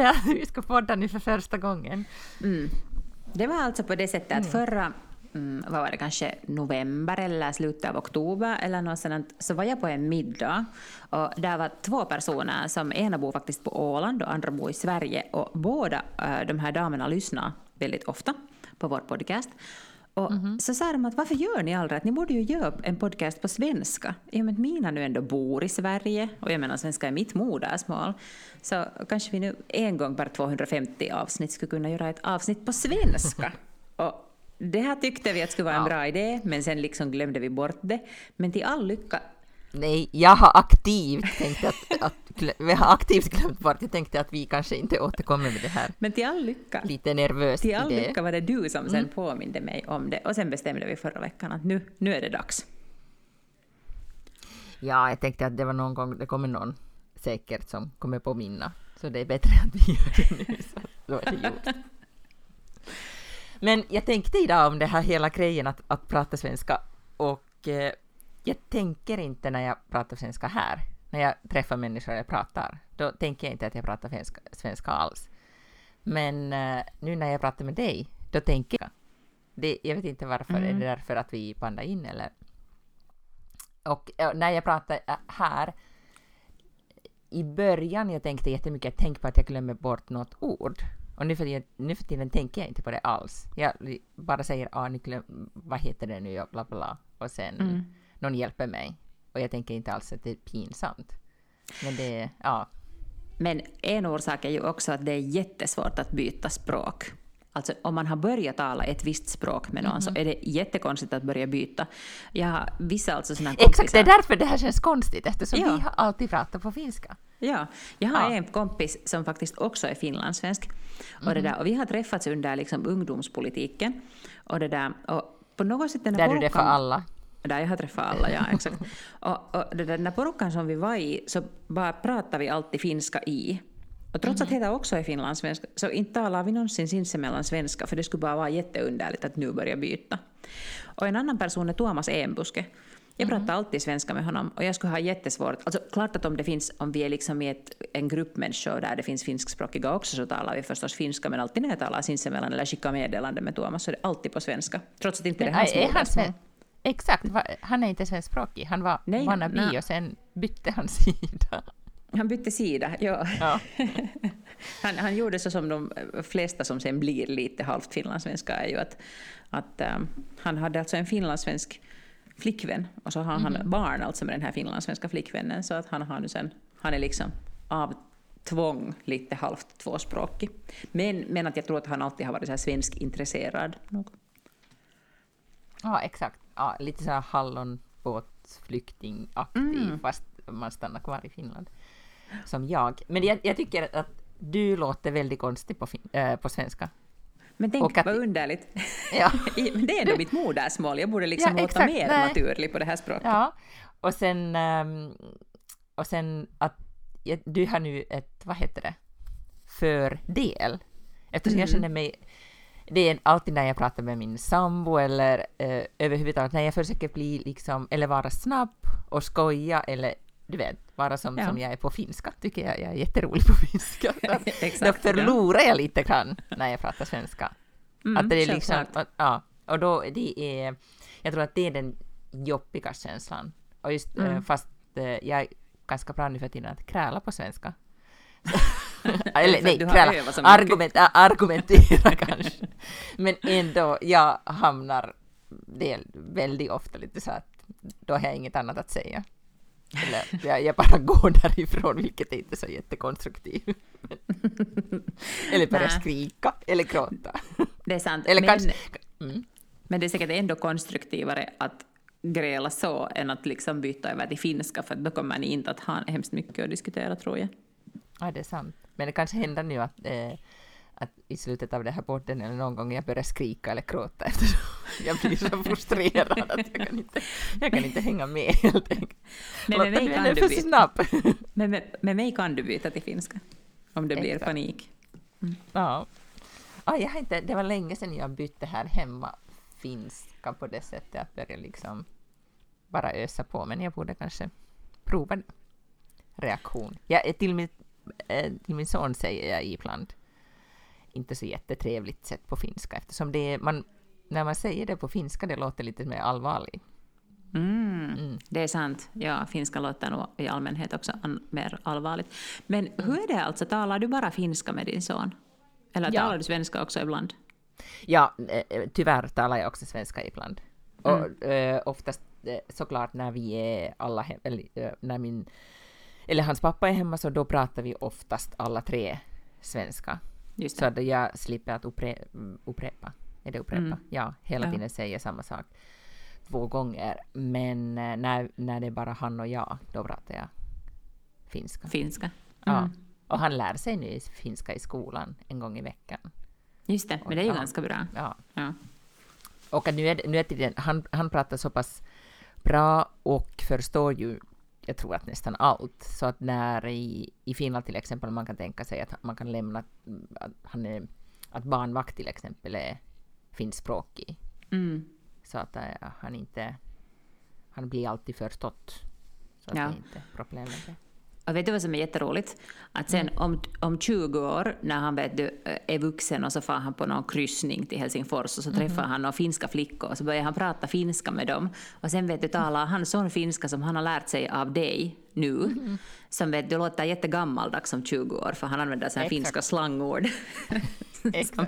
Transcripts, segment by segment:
Det är, vi ska podda nu för första gången. Mm. Det var alltså på det sättet att förra, mm, vad var det, kanske november eller slutet av oktober eller något sådant, så var jag på en middag och där var två personer som ena bor faktiskt på Åland och andra bor i Sverige och båda äh, de här damerna lyssnar väldigt ofta på vår podcast. Och så sa de att varför gör ni aldrig att ni borde ju göra en podcast på svenska. I och med att mina nu ändå bor i Sverige och jag menar svenska är mitt modersmål. Så kanske vi nu en gång per 250 avsnitt skulle kunna göra ett avsnitt på svenska. och det här tyckte vi att skulle vara en bra idé men sen liksom glömde vi bort det. Men till all lycka Nej, jag har aktivt tänkt att, att vi har aktivt glömt bort. Jag tänkte att vi kanske inte återkommer med det här. men till all lycka Lite nervöst till all lycka var det du som sen påminde mig om det och sen bestämde vi förra veckan att nu, nu är det dags. Ja, jag tänkte att det var någon gång, det kommer någon säkert som kommer påminna. Så det är bättre att vi gör det nu, så då är det gjort. Men jag tänkte idag om det här hela grejen att, att prata svenska och eh, jag tänker inte när jag pratar svenska här, när jag träffar människor och jag pratar, då tänker jag inte att jag pratar svenska, svenska alls. Men eh, nu när jag pratar med dig, då tänker jag. Det, jag vet inte varför, är det därför att vi bandar in eller? Och eh, när jag pratar eh, här, i början jag tänkte jättemycket, tänk på att jag glömmer bort något ord. Och nu för, tiden, nu för tiden tänker jag inte på det alls. Jag bara säger, ah, ni glöm, vad heter det nu, bla bla bla. Och sen någon hjälper mig. Och jag tänker inte alls att det är pinsamt. Men det, ja. Men en orsak är ju också att det är jättesvårt att byta språk. Alltså om man har börjat tala ett visst språk med någon så är det jättekonstigt att börja byta. Jag har vissa alltså såna Exakt, det är därför det här känns konstigt, eftersom Ja. vi har alltid pratat på finska. Ja, jag har Ja. en kompis som faktiskt också är finlandssvensk. Och, det där, och vi har träffats under liksom ungdomspolitiken. Och, det där, och på något sätt den här Där du det för alla. Där jag har träffat alla, ja exakt. och, och den där porukkan som vi var i så bara pratade vi alltid finska i. Och trots att Heta också är finlandssvenska så inte talar vi någonsin sinsemellan svenska för det skulle bara vara jätteunderligt att nu börja byta. Och en annan person är Tuomas Enbuske. Jag pratar alltid svenska med honom och jag skulle ha jättesvårt, alltså klart att om det finns, om vi är liksom i ett, en grupp människor där det finns finskspråkiga också så talar vi förstås finska men alltid när jag talar sinsemellan eller skickar meddelande med Tuomas så är det alltid på svenska. Trots att inte det är hans modersmål. Exakt, han är inte svenskspråkig. Han var Nej, wannabe nej. och sen bytte han sida. Han bytte sida, ja. Ja. han, han gjorde så som de flesta som sen blir lite halvt finlandssvenska är ju att, att ähm, han hade alltså en finlandssvensk flickvän och så har han barn alltså med den här finlandssvenska flickvännen så att han har nu sen, han är liksom av tvång lite halvt tvåspråkig. Men, men att jag tror att han alltid har varit så här svenskintresserad. Ja, exakt. Ja, lite så här hallonbåtsflyktingaktig, fast man stannar kvar i Finland. Som jag. Men jag, jag tycker att du låter väldigt konstig på, äh, på svenska. Men tänk att- vad underligt. Ja. Det är ändå mitt modersmål, jag borde liksom Ja, låta mer Nej. naturlig på det här språket. Ja, och sen, ehm, och sen att du har nu ett, vad heter det, fördel. Eftersom jag känner mig, det är alltid när jag pratar med min sambo eller eh, överhuvudtaget när jag försöker bli liksom, eller vara snabb och skoja eller du vet, vara som, Ja. som jag är på finska, tycker jag, jag är jätterolig på finska. Exakt, Då ja. förlorar jag lite grann när jag pratar svenska. Mm, att det är liksom, att, ja, och då det är, jag tror att det är den jobbiga känslan. Och just, Mm. eh, fast eh, jag är ganska bra nu för tiden att kräla på svenska. Eller nej, mycket. argument, argumentera kanske. Men ändå, jag hamnar är väldigt ofta lite så att då har jag inget annat att säga. Eller jag, jag bara går därifrån, vilket är inte så jättekonstruktivt. eller börjar Nej. skrika eller gråta. Det är sant. Eller men, kanske... Mm. men det är säkert ändå konstruktivare att gräla så än att liksom byta över till finska för då kommer ni inte att ha hemskt mycket att diskutera tror jag. Ja, det är sant. Men det kanske händer nu att, eh, att i slutet av den här podden eller någon gång jag börjar skrika eller gråta eftersom jag blir så frustrerad att jag kan inte, jag kan inte hänga med helt enkelt. Men med mig kan du är för byta. snabb. Men med, med mig kan du byta till finska. Om det blir Exakt. panik. Ja. Ah, jag har inte, det var länge sedan jag bytte här hemma finska på det sättet att börja liksom bara ösa på, men jag borde kanske prova det. Reaktion. Jag, till, min, eh, till min son säger jag ibland inte så jättetrevligt sätt på finska eftersom det är, man, när man säger det på finska det låter lite mer allvarligt. Mm. Mm. Det är sant. Ja, finska låter nog i allmänhet också mer allvarligt. Men hur är det alltså, talar du bara finska med din son? Eller Ja. talar du svenska också ibland? Ja, eh, tyvärr talar jag också svenska ibland. Och eh, oftast eh, såklart när vi är alla eller eh, när min, eller hans pappa är hemma så då pratar vi oftast alla tre svenska. Så att jag slipper att uppre, mm, upprepa. Är det upprepa? Mm. Ja, hela Ja. tiden säger samma sak två gånger. Men eh, när, när det är bara han och jag, då pratar jag finska. Finska. Ja. Mm. Och han lär sig nu finska i skolan en gång i veckan. Just det, men det är ju Ja. ganska bra. Ja. Ja. Och nu är, nu är det, den- han, han pratar så pass bra och förstår ju, jag tror att nästan allt. Så att när i, i Finland till exempel man kan tänka sig att man kan lämna, att, han är, att barnvakt till exempel är finskspråkig. Mm. Så att äh, han inte, han blir alltid förstått. Så att Ja. det är inte problem med det. Och vet du vad som är jätteroligt? Att sen om, om 20 år, när han vet du, är vuxen och så far han på någon kryssning till Helsingfors och så träffar han några finska flickor och så börjar han prata finska med dem. Och sen vet du, talar han sån finska som han har lärt sig av dig nu, som vet du låter jättegammaldags som 20 år, för han använder så här Exakt. finska slangord. Som-.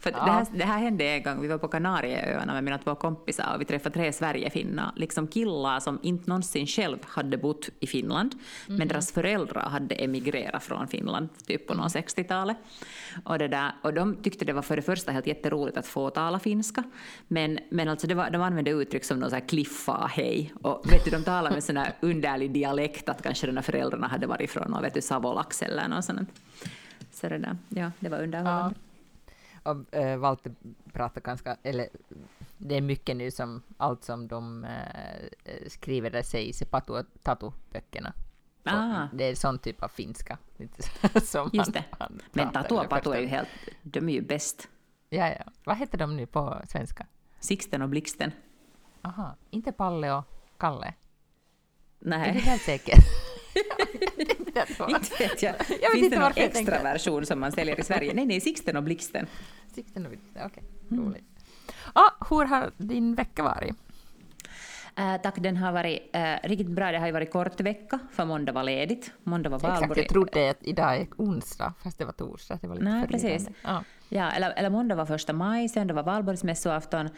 För Ja. det, här, det här hände en gång, vi var på Kanarieöarna med mina två kompisar och vi träffade tre Sverigefinnar, liksom killar som inte någonsin själv hade bott i Finland, men deras föräldrar hade emigrerat från Finland, typ på någon 60-talet. Och, det där, och de tyckte det var för det första helt jätteroligt att få tala finska, men, men alltså det var, de använde uttryck som någon så här kliffa, hej, och vet du, de talade med sån här underlig dialekt att kanske de där föräldrarna hade varit från vet du, Savolax eller något sånt. Så det där, ja, det var underhållande. Och äh, Walter pratar ganska, eller det är mycket nu som allt som de äh, skriver där sägs i Patu Tatu-böckerna. Så Ah. Det är sån typ av finska. som Just han- det. han Men pratar, Tatu och Patu är ju helt, de är ju bäst. Ja, ja. Vad heter de nu på svenska? Sixten och Blixten. Aha, inte Palle och Kalle? Är du Nej, helt säker? Inte vet jag. Jag vet Finns inte det någon extra version som man säljer i Sverige? Nej, nej, Sixten och Blixten. Sikten och Blixten, Okej, Mm. roligt. Ja, hur har din vecka varit? Äh, tack, den har varit äh, riktigt bra. Det har ju varit kort vecka, för måndag var ledigt. Måndag var Exakt, valborg. jag trodde att idag är onsdag, fast det var torsdag. Det var lite Nej, precis. Ja. Ja, eller, eller måndag var första maj, söndag var valborgsmässoafton.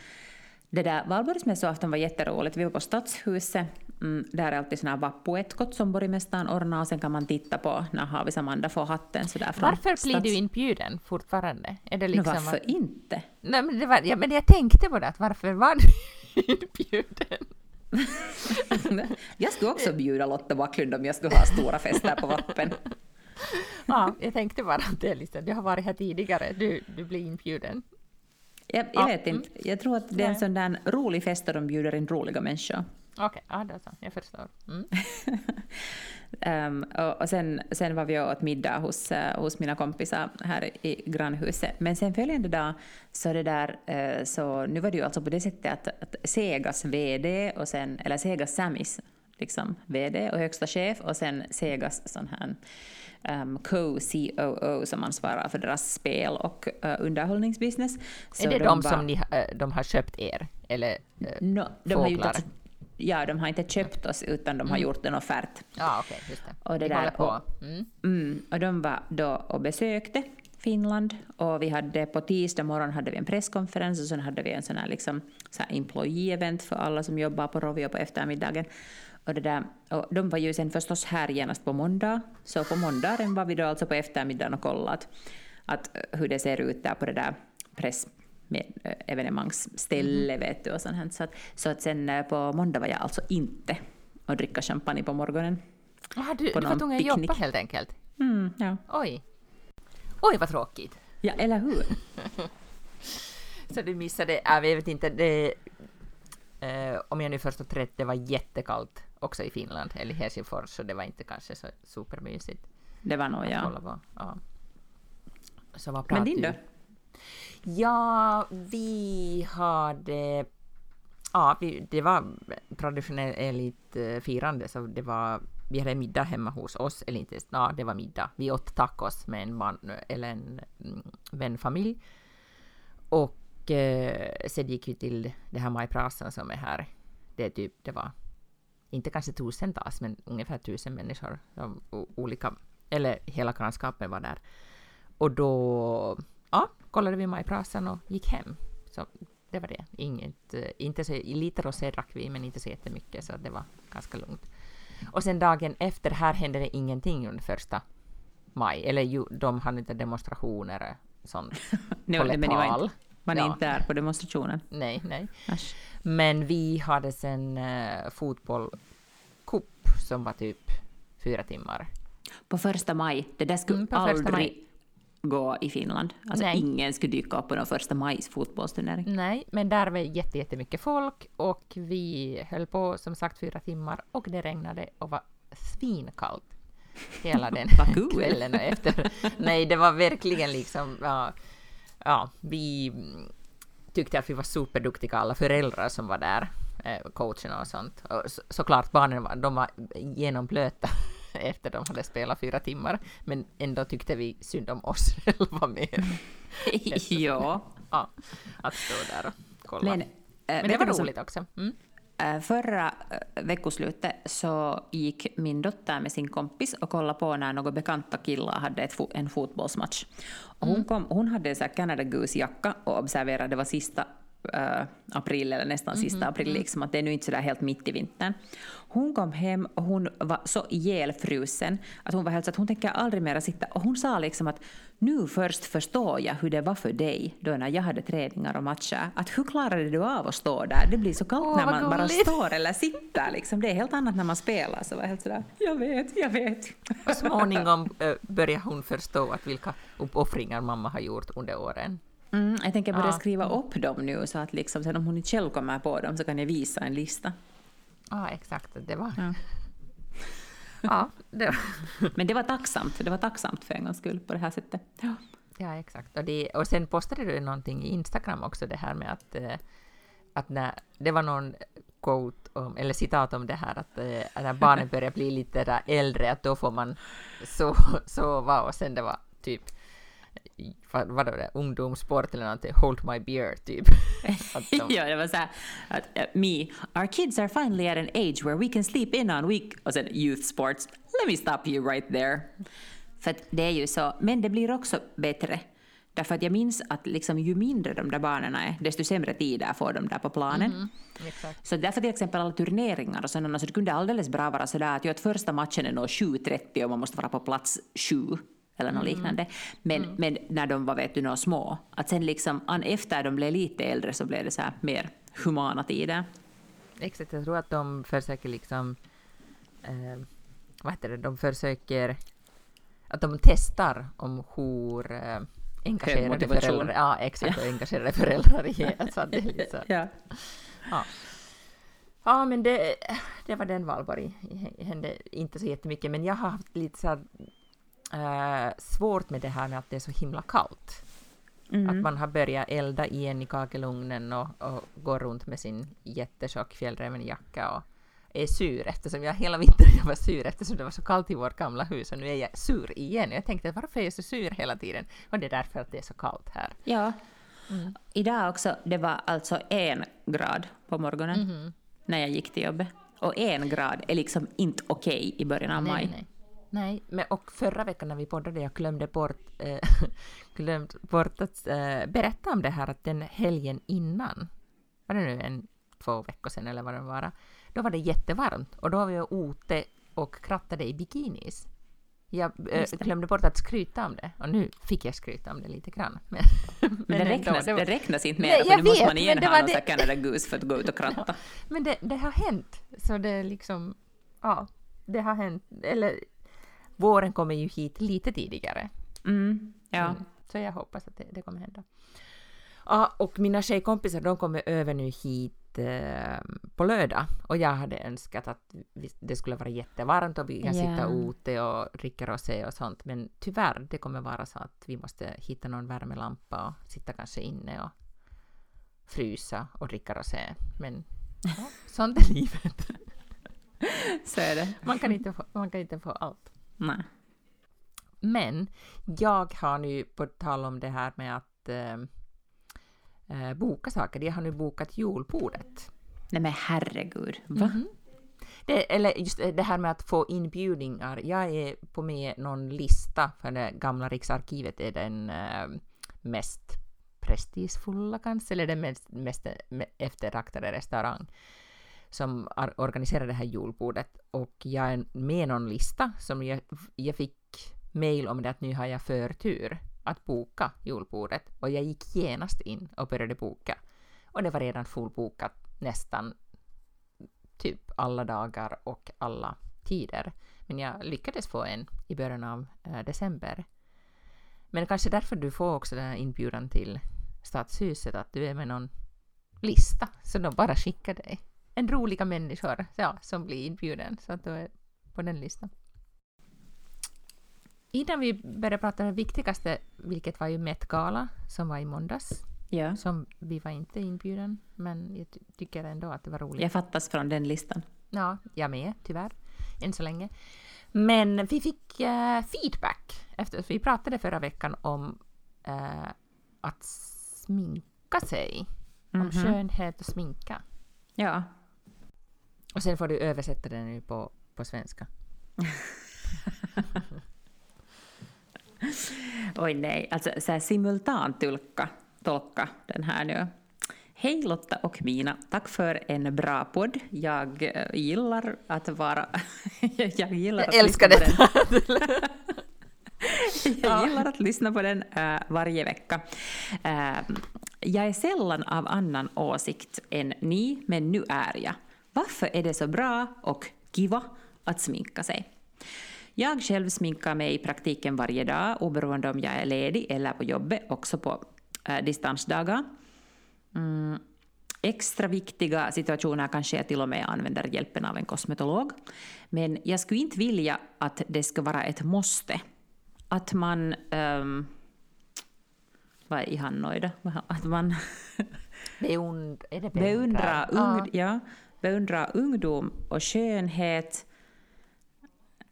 Det där valborgsmässoafton var jätteroligt. Vi var på Stadshuset. Mm, där är alltid såna här vappuetkot som borgmästaren ordnar och sen kan man titta på när Havis Amanda får hatten sådär från Varför blir du inbjuden fortfarande? Är det liksom varför att, inte? nej, men, det var, ja, men jag tänkte på det, att varför var du inbjuden? jag skulle också bjuda Lotta Backlund om jag skulle ha stora fester på Vappen. Ja, jag tänkte bara att det är liksom, jag har varit här tidigare, du, du blir inbjuden. Jag, jag Ja, vet inte. Jag tror att det är en sån där rolig fest där de bjuder in roliga människor. Okej, ja, det är så, jag förstår. Mm. Ehm, och och sen, sen var vi åt middag hos, eh, hos mina kompisar här i grannhuset. Men sen följande dag så det där, eh, så nu var det ju alltså på det sättet att, att Segas VD och sen, eller Segas Samis liksom VD och högsta chef och sen Segas sån här um, co-COO som ansvarar för deras spel och uh, underhållningsbusiness. Så är det de, var- som ni, de har köpt er? Eller äh, No, de har ju fåglar? Ja, de har inte köpt oss utan de har gjort en offert. Ja, okej, just det. Och det där, på. och- Mm. Mm, och de var då och besökte Finland och vi hade på tisdag morgon hade vi en presskonferens och sen hade vi en sån här, liksom, så här employee-event för alla som jobbar på Rovio på eftermiddagen. Och, det där, och de var ju sen förstås här genast på måndag, så på måndagen var vi då alltså på eftermiddagen och kollade att, att eh, hur det ser ut där på det där press med eh, evenemangsställe vet du och sånt. Så att, så att sen eh, på måndag var jag alltså inte och dricka champagne på morgonen. Aha, du, På du var tvungen att jobba helt enkelt? Mm, ja. Oj. Oj, vad tråkigt. ja, eller hur? Så du missade, jag vet inte, det, eh, om jag nu förstått rätt, det var jättekallt också i Finland, eller Helsingfors, så det var inte kanske så supermysigt Det var nog ja. kolla på. Ja. Så vad Men din du? då? Ja, vi hade... Ja, vi, det var traditionellt eh, firande, så det var... Vi hade middag hemma hos oss, eller inte, ja, det var middag. Vi åt tacos med en man, eller en mm, vänfamilj. Och eh, sen gick vi till det här majprasan som är här. Det är typ, det var inte kanske tusentals, men ungefär tusen människor. Olika, eller hela grannskapet var där. Och då ja, kollade vi majprasan och gick hem. Så det var det. Inget, eh, inte så, lite rosé drack vi, men inte så jättemycket, så det var ganska lugnt. Och sen dagen efter, här hände det ingenting under första maj. Eller ju, de hade inte demonstrationer och sånt. Nej, Håller men var inte, var ni Ja. inte där på demonstrationen? Nej, nej. Äsch. Men vi hade sen uh, fotbollscup som var typ fyra timmar. På första maj, det där skulle Mm, på första aldrig maj. Gå i Finland. Alltså Nej. ingen skulle dyka upp på någon första majs fotbollsturnering. Nej, men där var jätte, jättemycket folk och vi höll på som sagt fyra timmar och det regnade och var svinkallt hela den kvällen och efter. Nej, det var verkligen liksom, ja, ja vi tyckte att vi var superduktiga alla föräldrar som var där, eh, coacherna och sånt. Och så, såklart barnen var, de var genomblöta efter de hade spelat fyra timmar, men ändå tyckte vi synd om oss själva mer. ja. Ja, att stå där och kolla. Men, Men, äh, det vet var vad som- roligt också. Mm. Äh, Förra äh, veckoslutet så gick min dotter med sin kompis och kollade på när några bekanta killar hade ett fo- en fotbollsmatch. Och hon, kom, hon hade en Canada Goose-jacka och observerade det var sista äh, april, eller nästan sista april, liksom, att det är nu inte så där helt mitt i vintern. Hon kom hem och hon var så ihjälfrusen att hon var helt så att hon tänker aldrig mera sitta. Och hon sa liksom att nu först förstår jag hur det var för dig då när jag hade träningar och matcher. Att hur klarade du av att stå där? Det blir så kallt Åh, när man bara står eller sitter. Liksom. Det är helt annat när man spelar. Så var jag helt sådär, jag vet, jag vet. Och småningom äh, börjar hon förstå att vilka uppoffringar mamma har gjort under åren. Mm, jag tänker börja Ja. skriva upp dem nu så att liksom, sen om hon inte själv kommer på dem så kan jag visa en lista. Ja, exakt. Det var... Ja. Ja, det var... Men det var tacksamt, det var tacksamt för en gångs skull på det här sättet. Ja. Ja, exakt. Och, det, och sen postade du någonting i Instagram också, det här med att, eh, att när, det var någon quote, om, eller citat om det här, att eh, att när barnen börjar bli lite där äldre, att då får man so, sova och sen det var typ vad, vad var det, ungdomssport eller någonting, hold my beer, typ. De, ja, det var så här att uh, me, our kids are finally at an age where we can sleep in on week, och sen youth sports. Let me stop you right there. För att det är ju så, men det blir också bättre. Därför att jag minns att liksom, ju mindre de där barnen är, desto sämre tider får de där på planen. exakt. Så därför till exempel alla turneringar och sådana, så det kunde alldeles bra vara sådär att, att första matchen är nog 7.30 och man måste vara på plats 7 eller något liknande. Men, men när de var vet du, några små, att sen liksom an- efter de blev lite äldre så blev det så här mer humana tider. Exakt, jag tror att de försöker liksom... Eh, vad heter det? De försöker... Att de testar om hur eh, engagerade föräldrar... Ja, exakt. Och engagerade föräldrar är. Alltså, att det är så. Ja. Ja. Ja, men det, det var den Valborg. Det hände inte så jättemycket, men jag har haft lite så här, eh, svårt med det här med att det är så himla kallt. Mm. Att man har börjat elda igen i kakelugnen och, och går runt med sin jättetjock fjällrävenjacka och är sur eftersom jag hela vintern jag var sur eftersom det var så kallt i vårt gamla hus och nu är jag sur igen. Jag tänkte varför är jag så sur hela tiden? Och det är därför att det är så kallt här. ja. Idag också, det var alltså en grad på morgonen när jag gick till jobbet. Och en grad är liksom inte okej i början av maj. Nej, nej. Men, och förra veckan när vi poddade, jag glömde bort, eh, glömt bort att eh, berätta om det här att den helgen innan, var det nu en två veckor sedan eller vad det var, då var det jättevarmt och då var vi ute och krattade i bikinis. Jag det. glömde bort att skryta om det och nu fick jag skryta om det lite grann. Men, Men det, räknas, det var- det räknas inte mer, för nu måste man igen ha någon det- Canada Goose för att gå ut och kratta. Men det, det har hänt. Så det är liksom, ja, det har hänt. Eller våren kommer ju hit lite tidigare. Mm, ja. Mm. Så jag hoppas att det, det kommer hända. Ja, och mina tjejkompisar de kommer över nu hit eh, på lördag och jag hade önskat att det skulle vara jättevarmt och vi kan Ja. sitta ute och dricka rosé och sånt men tyvärr det kommer vara så att vi måste hitta någon värmelampa och sitta kanske inne och frysa och dricka rosé. Men ja, sånt är livet. Så är det. Man kan inte få, man kan inte få allt. Nej. Men jag har nu, på tal om det här med att eh, eh, boka saker, jag har nu bokat julbordet. Nej men herregud. Va? Mhm. Det, eller just det här med att få inbjudningar. Jag är på med någon lista, för det gamla Riksarkivet är den eh, mest prestigefulla kanske, eller den mest, mest me- eftertraktade restaurang som organiserade organiserar det här julbordet. Och jag är med i någon lista som jag, jag fick mail om det att nu har jag förtur att boka julbordet. Och jag gick genast in och började boka. Och det var redan fullbokat nästan typ alla dagar och alla tider. Men jag lyckades få en i början av eh, december. Men kanske därför du får också den här inbjudan till Stadshuset, att du är med någon lista, så de bara skickar dig. En roliga människor ja, som blir inbjuden, så att du är på den listan. Innan vi börjar prata om det viktigaste, vilket var ju Met Gala, som var i måndags, Ja. som vi var inte inbjuden, men jag ty- tycker ändå att det var roligt. Jag fattas från den listan. Ja, jag med, tyvärr, än så länge. Men vi fick eh, feedback efter vi pratade förra veckan om eh, att sminka sig. Om Mhm. skönhet och sminka. Ja. Och sen får du översätta det nu på, på svenska. Oj nej, alltså så här simultantolka tolka den här nu. Hej Lotta och Mina, tack för en bra podd. Jag eh, gillar att vara... jag gillar att Jag älskar den. detta! Jag gillar att lyssna på den eh, varje vecka. Eh, jag är sällan av annan åsikt än ni, men nu är jag. Varför är det så bra och kiva att sminka sig? Jag själv sminkar mig i praktiken varje dag, oberoende om jag är ledig eller på jobbet, också på eh, distansdagar. Mm. Extra viktiga situationer kanske jag till och med använder hjälpen av en kosmetolog. Men jag skulle inte vilja att det ska vara ett måste. Att man... Um, vad är ihannöjda? Att man Beund, är det beundrar, Ja. Beundrar ungdom och skönhet.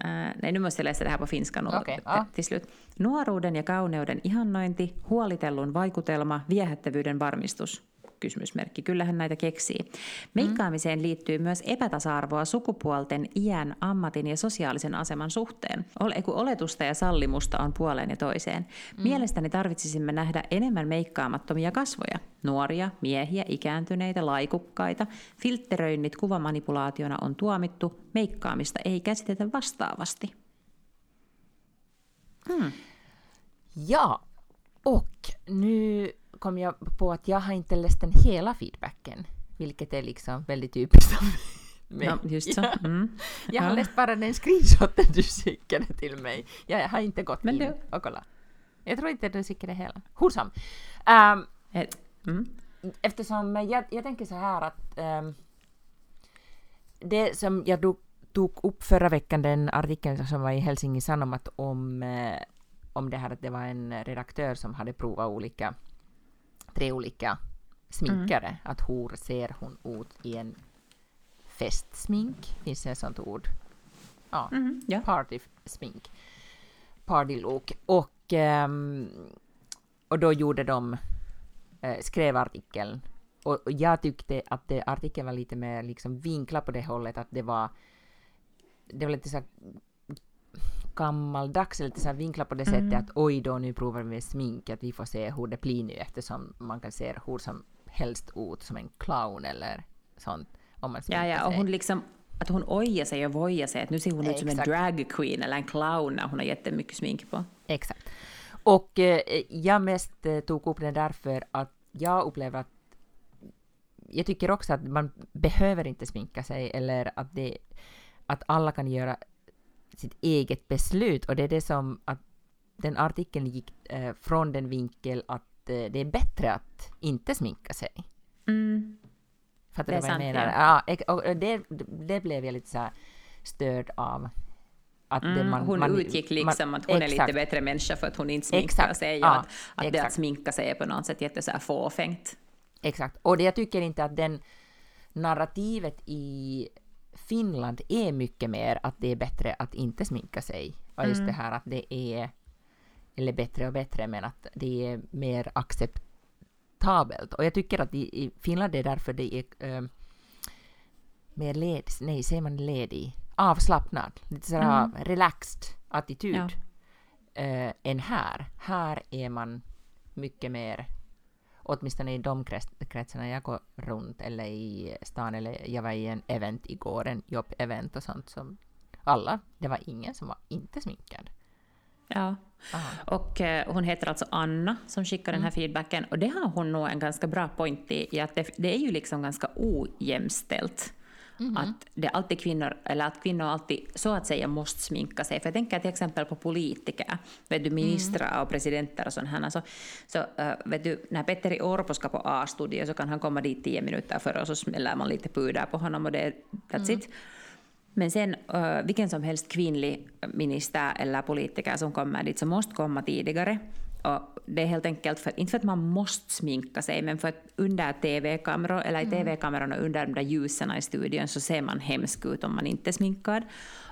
Uh, nej, nu måste jag läsa det här på finska nu Okei, ja. till slut. Nuoruuden ja kauneuden ihannointi, huolitellun vaikutelma, viehättävyyden varmistus. Kysymysmerkki. Kyllähän näitä keksii. Meikkaamiseen liittyy myös epätasa-arvoa sukupuolten, iän, ammatin ja sosiaalisen aseman suhteen. Ole, kun oletusta ja sallimusta on puoleen ja toiseen. Mielestäni tarvitsisimme nähdä enemmän meikkaamattomia kasvoja. Nuoria, miehiä, ikääntyneitä, laikukkaita. Filtteröinnit kuvamanipulaationa on tuomittu. Meikkaamista ei käsitetä vastaavasti. Ja, och nu kom jag på att jag har inte läst den hela feedbacken, vilket är liksom väldigt typiskt av mig. Ja, just så. Ja. Mm. Jag har läst bara den screenshoten du skickade till mig. Jag har inte gått Men in du- och kollat. Jag tror inte du skickade hela. Hur som. Eh, Mm. eftersom jag, jag tänker så här att ehm, det som jag tog, tog upp förra veckan, den artikeln som var i Helsingin Sanomat om, eh, om det här att det var en redaktör som hade provat olika, tre olika sminkare, att hur ser hon ut i en festsmink, finns det ett sånt ord? Ja, Mhm, ja. partysmink, partylook. Och, ehm, och då gjorde de, eh, skrev artikeln. Och, och jag tyckte att det, artikeln var lite mer liksom vinklad på det hållet att det var, det var lite så här gammaldags, lite så här vinklat på det Mm. sättet att oj då nu provar vi med smink, att vi får se hur det blir nu eftersom man kan se hur som helst ut som en clown eller sånt om man Ja, sminkar ja, och sig. hon liksom att hon ojar sig och vojar sig att nu ser hon ut som en Exakt. drag queen eller en clown när hon har jättemycket smink på. Exakt. Och eh, jag mest eh, tog upp den därför att jag upplever att jag tycker också att man behöver inte sminka sig eller att, det, att alla kan göra sitt eget beslut och det är det som att den artikeln gick eh, från den vinkel att eh, det är bättre att inte sminka sig. Mm. Fattar Det du vad jag menar? ja. Ja, och det, det blev jag lite så här störd av. Att det Mm, man, hon man, utgick liksom man, att hon är lite exakt. bättre människa för att hon inte sminkar Exakt, sig. Ja, att, att det att exakt. sminka sig är på något sätt jätte så här fåfängt. Exakt. Och det, jag tycker inte att den narrativet i Finland är mycket mer att det är bättre att inte sminka sig. Och just det här att det är, eller bättre och bättre, men att det är mer acceptabelt. Och jag tycker att i, i Finland är därför det är eh, mer led, nej, säger man ledig? Avslappnad, lite sådär relaxed attityd Ja. eh, än här. Här är man mycket mer åtminstone i de krets- kretsarna jag går runt eller i stan eller jag var i en event igår, en jobb-event och sånt som alla, det var ingen som var inte sminkad. Ja. Aha. Och eh, hon heter alltså Anna som skickar den här feedbacken. Och det har hon nog en ganska bra point i, i att det, det är ju liksom ganska ojämställt. Att det alltid kvinnor, eller att kvinnor alltid så att säga måste sminka sig. För jag tänker till exempel på politiker, vet du, ministrar och presidenter och sånt här. Så, så äh, vet du, när Petteri Orpo ska på A-studio så kan han komma dit tio minuter före och så smäller man lite puder på honom och det, that's it. Men sen uh, vilken som helst kvinnlig minister eller politiker som kommer dit så måste komma tidigare. Och det är helt enkelt för, inte för att man måste sminka sig, men för att under TV-kameror, eller i TV-kamerorna under de där ljusen i studion så ser man hemsk ut om man inte är sminkad.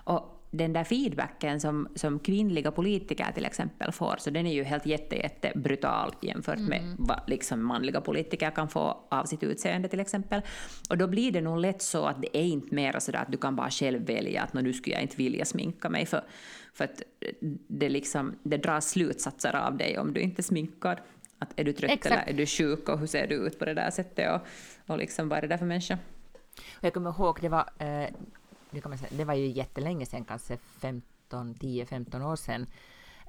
Och den där feedbacken som, som kvinnliga politiker till exempel får, så den är ju helt jätte, jätte brutal jämfört med vad liksom manliga politiker kan få av sitt utseende till exempel. Och då blir det nog lätt så att det är inte mer sådär att du kan bara själv välja att "Nå, nu skulle jag inte vilja sminka mig, för, för att det, liksom, det dras slutsatser av dig om du inte är sminkad. Att är du trött Exakt. eller är du sjuk och hur ser du ut på det där sättet och, och liksom, vad är det där för människa? Jag kommer ihåg, det var, eh, det, kan man säga, det var ju jättelänge sedan, kanske 15, 10-15 år sedan,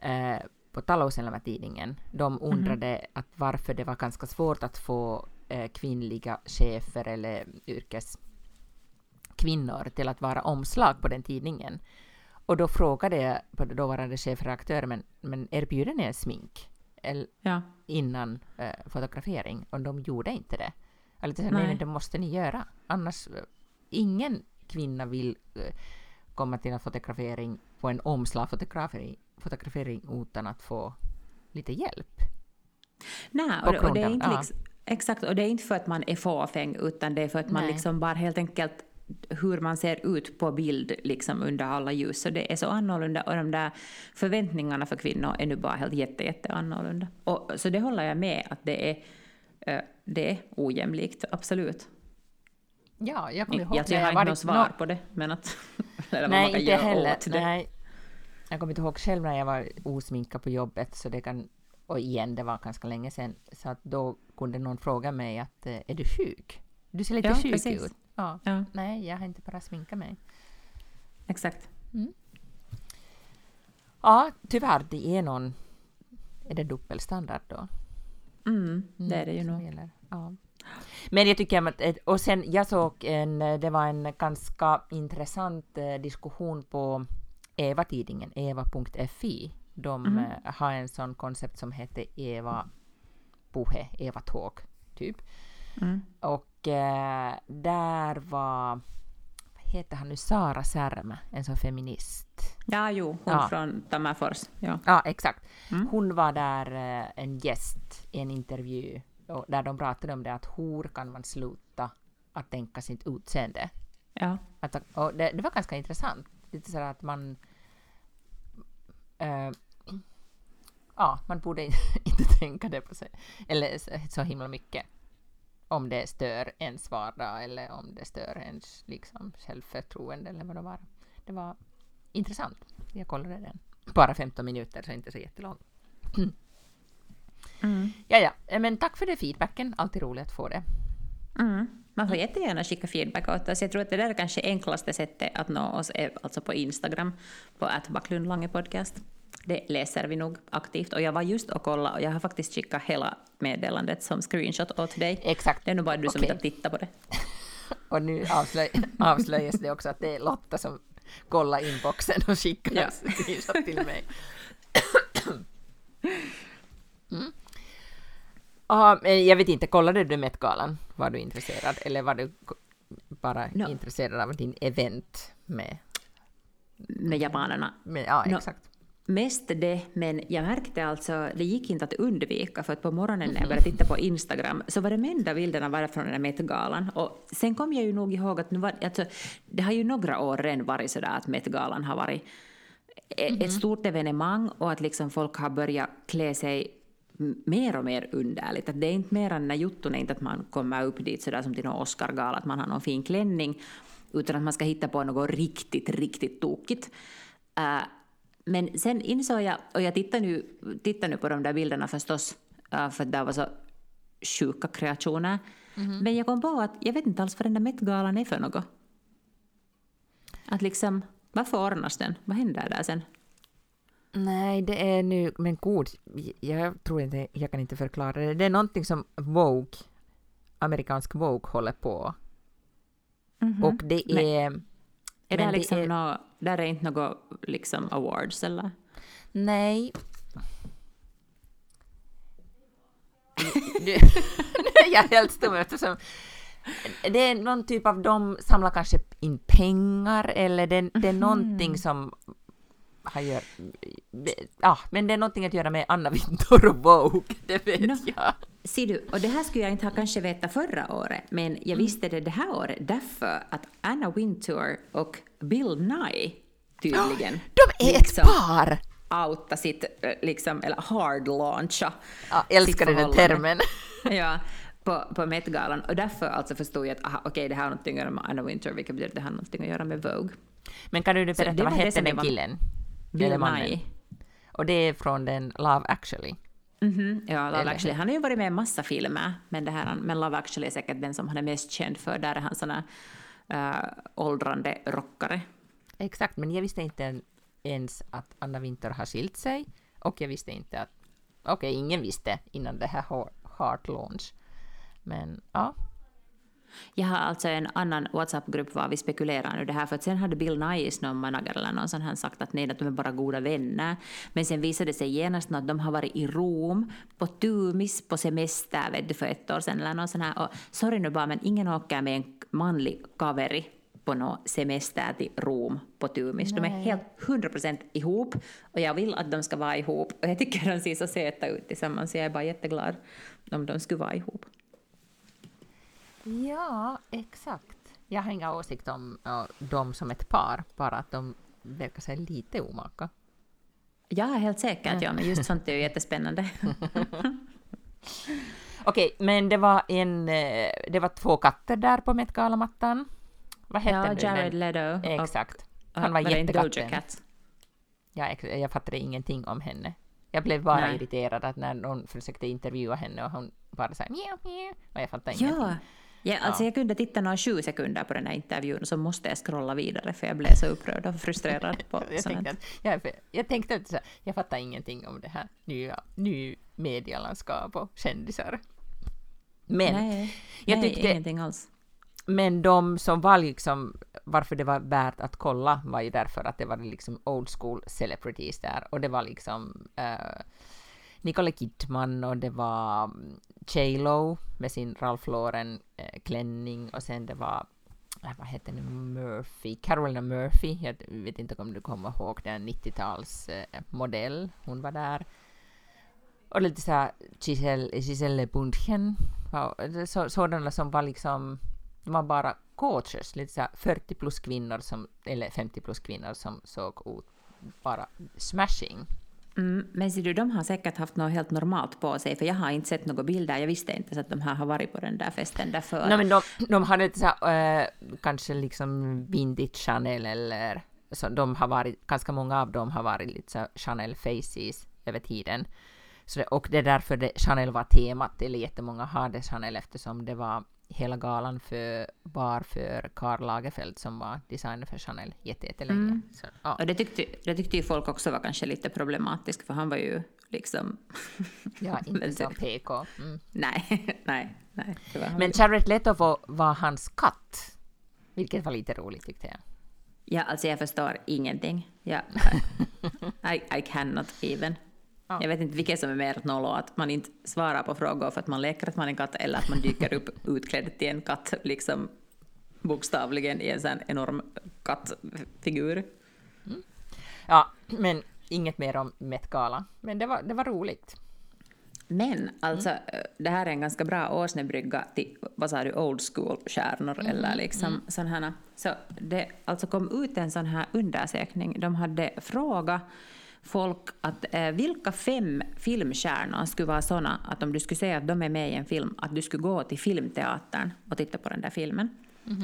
eh, på Talouselämä-tidningen. De undrade att varför det var ganska svårt att få eh, kvinnliga chefer eller yrkeskvinnor till att vara omslag på den tidningen. Och då frågade jag dåvarande chefredaktör, men, men erbjuder ni en smink? Eller, Ja. innan eh, fotografering och de gjorde inte det. Jag lite så, nej. Nej, det måste ni göra. Annars, eh, ingen kvinna vill eh, komma till en fotografering på en omslagfotografering fotografering utan att få lite hjälp. Nej, och, det- och det är inte liksom, exakt, och det är inte för att man är fåfäng, utan det är för att man Nej. liksom bara helt enkelt hur man ser ut på bild liksom under alla ljus. Så det är så annorlunda och de där förväntningarna för kvinnor är nu bara helt jätte, jätte annorlunda. Och, så det håller jag med att det är, eh, det är ojämlikt, absolut. Ja, jag kommer ihåg Jag, när jag har inte något svar på det, men att... eller Nej, inte heller. det. Nej. Jag kommer inte ihåg själv när jag var osminkad på jobbet, så det kan, och igen, det var ganska länge sedan, så att då kunde någon fråga mig att eh, är du sjuk? Du ser lite Ja, sjuk precis. ut. Ja. Ja, Nej, jag har inte bara sminkat mig. exakt. Ja, tyvärr, det är någon... Är det dubbelstandard då? Mm, det är det ju nog. Ja. Men jag tycker att... Och sen, jag såg en... Det var en ganska intressant eh, diskussion på Eva-tidningen, eva.fi. De eh, har en sån koncept som heter Eva Puhe, Eva Talk, typ. Mm. Och eh, där var... Vad heter han nu? Sara Särmä, en sån feminist. Ja, jo, hon Ja. från Tammerfors. Ja. Ja, exakt. Mm. Hon var där eh, en gäst i en intervju där de pratade om det att hur kan man sluta att tänka sitt utseende. ja. Att, det, det var ganska intressant. Lite så att man... eh, ja, man borde inte tänka det på sig. Eller så, så himla mycket. Om det stör ens vardag eller om det stör ens liksom, självförtroende eller vad det var. Det var intressant. Jag kollade den. Bara 15 minuter, så inte så jättelång. Mm. Ja, ja. Eh, Men tack för det feedbacken. Alltid roligt att få det. Mm. Man får jättegärna skicka feedback åt oss. Jag tror att det där är kanske enklaste sättet att nå oss är alltså på Instagram, på att Backlund Lange podcast. Det läser vi nog aktivt. Och jag var just och kollade och jag har faktiskt skickat hela meddelandet som screenshot åt dig. Exakt. Det är nog bara du som Okej. inte har tittat på det. Och nu avslöj, avslöjas det också att det är Lotta som kolla inboxen och skicka Ja. en screenshot till mig. Mm. Ja, men jag vet inte, kollade du Met-galan? Var du intresserad eller var du bara No. intresserad av din event med... Med japanerna. med ja, No. exakt. Mest det, men jag märkte alltså, det gick inte att undvika, för att på morgonen när jag började titta på Instagram så var de enda bilderna bara från den här Met-galan. Och sen kom jag ju nog ihåg att nu var, alltså, det har ju några år redan varit sådär att Met-galan har varit e- ett stort evenemang och att liksom folk har börjat klä sig mer och mer underligt. Att det är inte mer än när jutton är inte att man kommer upp dit sådär som till någon Oscar-gala, att man har någon fin klänning, utan att man ska hitta på något riktigt, riktigt tokigt. Äh, men sen insåg jag, och jag tittar nu, tittar nu på de där bilderna förstås, äh, för det var så sjuka kreationer. Men jag kom på att jag vet inte alls vad den där Met-galan är för något. Att liksom, varför ordnas den? Vad händer där sen? Nej, det är nu, men god, jag tror inte, jag kan inte förklara det. Det är någonting som Vogue, amerikansk Vogue håller på. Och det Men- är... Är men det liksom är- nå, där är inte något liksom awards eller? Nej. Nu är jag helt stum eftersom det är någon typ av, de samlar kanske in pengar eller det, det är någonting som har gör, ja, men det är någonting att göra med Anna Wintour och Vogue, det vet Nå. jag. Ser du, och det här skulle jag inte ha kanske vetat förra året, men jag visste det det här året därför att Anna Wintour och Bill Nye tydligen De är ett liksom par! outa sitt, liksom, eller hard launcha Ja, sitt den termen. ja, på, på Met-galan. Och därför alltså förstod jag att aha, okej, det här har någonting att göra med Anna Wintour, vilket betyder att det har någonting att göra med Vogue. Men kan du berätta, det vad hette den killen? Mannen? Nye. Och det är från den Love actually. Mhm, ja, Love Eller- actually. Han har ju varit med i massa filmer, men, det här, men Love actually är säkert den som han är mest känd för. Där är han sån här äh, åldrande rockare. Exakt, men jag visste inte ens att Anna Winter har skilt sig. Och jag visste inte att... Okej, ingen visste innan det här Heart Launch. Men ja, Jag har alltså en annan WhatsApp-grupp var vi spekulerar nu det här, för att sen hade Bill Nyes någon manager eller någon sån här sagt att nej, att de är bara goda vänner. Men sen visade det sig genast att de har varit i Rom, på Tumis, på semester, vet du, för ett år sedan eller någon sån här. Och sorry nu bara, men ingen åker med en manlig kaveri på någon semester till Rom på Tumis. De är helt 100% ihop och jag vill att de ska vara ihop. Och jag tycker de ser så söta ut tillsammans, så jag är bara jätteglad om de skulle vara ihop. Ja, exakt. Jag har inga åsikter om ja, dem som ett par, bara att de verkar sig lite omaka. Är helt säkert, ja, men just sånt är ju jättespännande. Okej, men det var en... eh, Det var två katter där på Met-galamattan. Vad hette ja, nu Jared den? Leto. Exakt. och- Han var Doja jättekatten. Cat? Ja, jag fattade ingenting om henne. Jag blev bara Nej. irriterad att när någon försökte intervjua henne och hon bara sa mjau, mjau, och jag fattade Ja. ingenting. Ja, alltså Ja. jag kunde titta några sju sekunder på den här intervjun och så måste jag scrolla vidare för jag blev så upprörd och frustrerad på Jag tänkte, att, jag, jag tänkte att så, här, jag fattar ingenting om det här nya, nya medielandskap och kändisar. Men, nej, jag nej tyckte- ingenting alls. men de som var liksom, varför det var värt att kolla var ju därför att det var liksom old school celebrities där och det var liksom uh, Nicole Kidman och det var J.Lo med sin Ralph Lauren eh, klänning och sen det var äh, vad heter det, Murphy, Carolina Murphy, jag vet inte om du kommer ihåg den 90-tals eh, modell, hon var där. Och lite såhär Giselle, Giselle Bundchen, så, sådana som var liksom, de var bara coaches, lite såhär 40 plus kvinnor som, eller 50 plus kvinnor som såg ut bara smashing. Mm, men ser du, de har säkert haft något helt normalt på sig, för jag har inte sett några bilder. Jag visste inte så att de här har varit på den där festen därför. No, men de, de hade så äh, kanske liksom vintage Chanel eller så de har varit, ganska många av dem har varit lite så Chanel faces över tiden. Så det, och det är därför det, Chanel var temat, eller jättemånga hade Chanel eftersom det var hela galan för, var för Karl Lagerfeld som var designer för Chanel jätte- jättelänge. Mm. Så, ja. Och det tyckte, det tyckte ju folk också var kanske lite problematiskt, för han var ju liksom... ja, inte så PK. Mm. nej, nej, nej. Men Jared Leto var, var hans katt, vilket var lite roligt tyckte jag. Ja, alltså jag förstår ingenting. Ja, I, I cannot even. Ja. Jag vet inte vilket som är mer nollo, att man inte svarar på frågor för att man leker att man är en katt eller att man dyker upp utklädd till en katt, liksom bokstavligen i en sån enorm kattfigur. Ja, men inget mer om Met-galan. Men det var, det var roligt. Men alltså, det här är en ganska bra åsnebrygga till, vad sa du, old school-stjärnor eller liksom sån här. Så det alltså kom ut en sån här undersökning. De hade frågat folk att eh, vilka fem filmstjärnor skulle vara såna att om du skulle säga att de är med i en film, att du skulle gå till filmteatern och titta på den där filmen.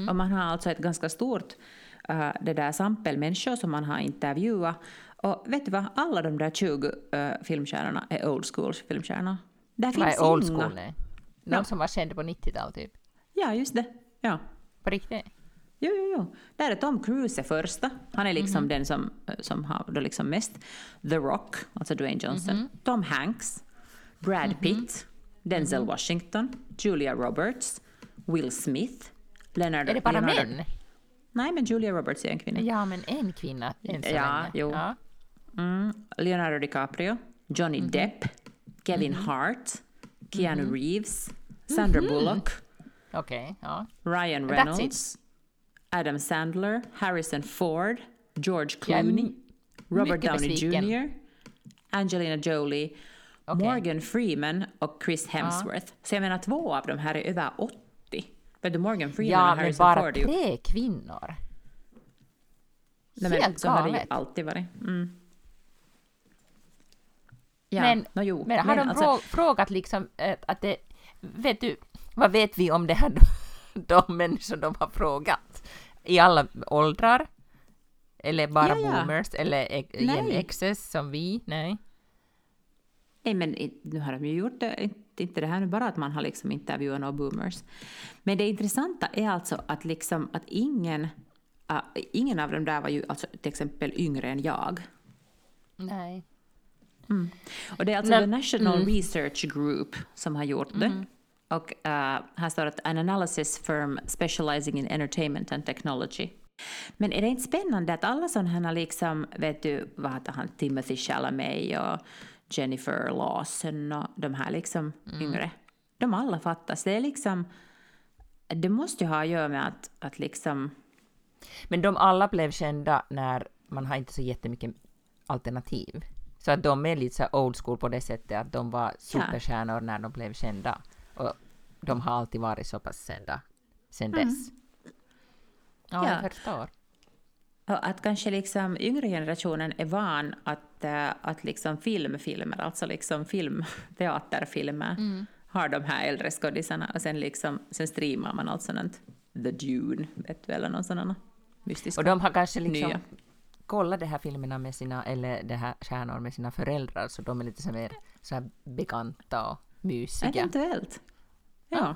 Och man har alltså ett ganska stort uh, det där sampel människor som man har intervjuat. Och vet du vad, alla de där 20 uh, filmstjärnorna är old school filmstjärnor. Där Vad finns är old inga. school? Nej. Någon Ja. som var känd på 90-talet typ. Ja, just det. Ja. På riktigt? Jo, jo, jo. Där är Tom Cruise första. Han är liksom den som, som har då liksom mest. The Rock, alltså Dwayne Johnson. Tom Hanks. Brad Pitt. Denzel Washington. Julia Roberts. Will Smith. Leonardo, Är det bara Leonardo- män? Nej, men Julia Roberts är en kvinna. Ja, men en kvinna än så Ja, länge. jo. Ja. Mm. Leonardo DiCaprio. Johnny Depp. Kevin Hart. Keanu Reeves. Sandra Bullock. Okej, ja. Ryan. Reynolds, Adam Sandler, Harrison Ford, George Clooney, Robert Downey besviken. Jr., Angelina Jolie, Okej. Morgan Freeman och Chris Hemsworth. Så jag menar två av de här är över 80. Vet du, Morgan Freeman Ja, och men Harrison bara Ford är ju... tre kvinnor. Nej, men Helt så har det ju galet. alltid varit. Mm. Ja, men, nå jo, men har de alltså- frå- frågat liksom eh, att det... Vet du, vad vet vi om det här de människor de har frågat? I alla åldrar? Eller bara Ja, ja. boomers? Eller e- gen XS som vi? Nej. Nej, men nu har de ju gjort det, inte- det här nu bara att man har liksom intervjuat några boomers. Men det intressanta är alltså att, liksom, att ingen, ah, ingen av dem där var ju alltså till exempel yngre än jag. Nej. Och det är alltså Nej, The National mm. Research Group som har gjort det. Och eh, här står att an analysis firm specializing in entertainment and technology. Men är det inte spännande att alla sådana här liksom, vet du, vad heter han, Timothy Chalamet och Jennifer Lawson och de här liksom yngre, de alla fattas. Det är liksom, det måste ju ha att göra med att, att liksom, Men de alla blev kända när man har inte så jättemycket alternativ. Så att de är lite så old school på det sättet att de var superstjärnor när de blev kända. Och de har alltid varit så pass kända sen dess. Ja, Ja. jag förstår. Och att kanske liksom yngre generationen är van att, eh, att liksom filmfilmer, alltså liksom film, teaterfilmer, har de här äldre skådisarna och sen, liksom, sen streamar man allt sådant. The Dune, vet du, eller någon sådana mystiska. Och de har kanske liksom Nya. kollat de här filmerna med sina, eller de här stjärnor med sina föräldrar, så de är lite så mer så här bekanta och mysiga. Eventuellt. Ja.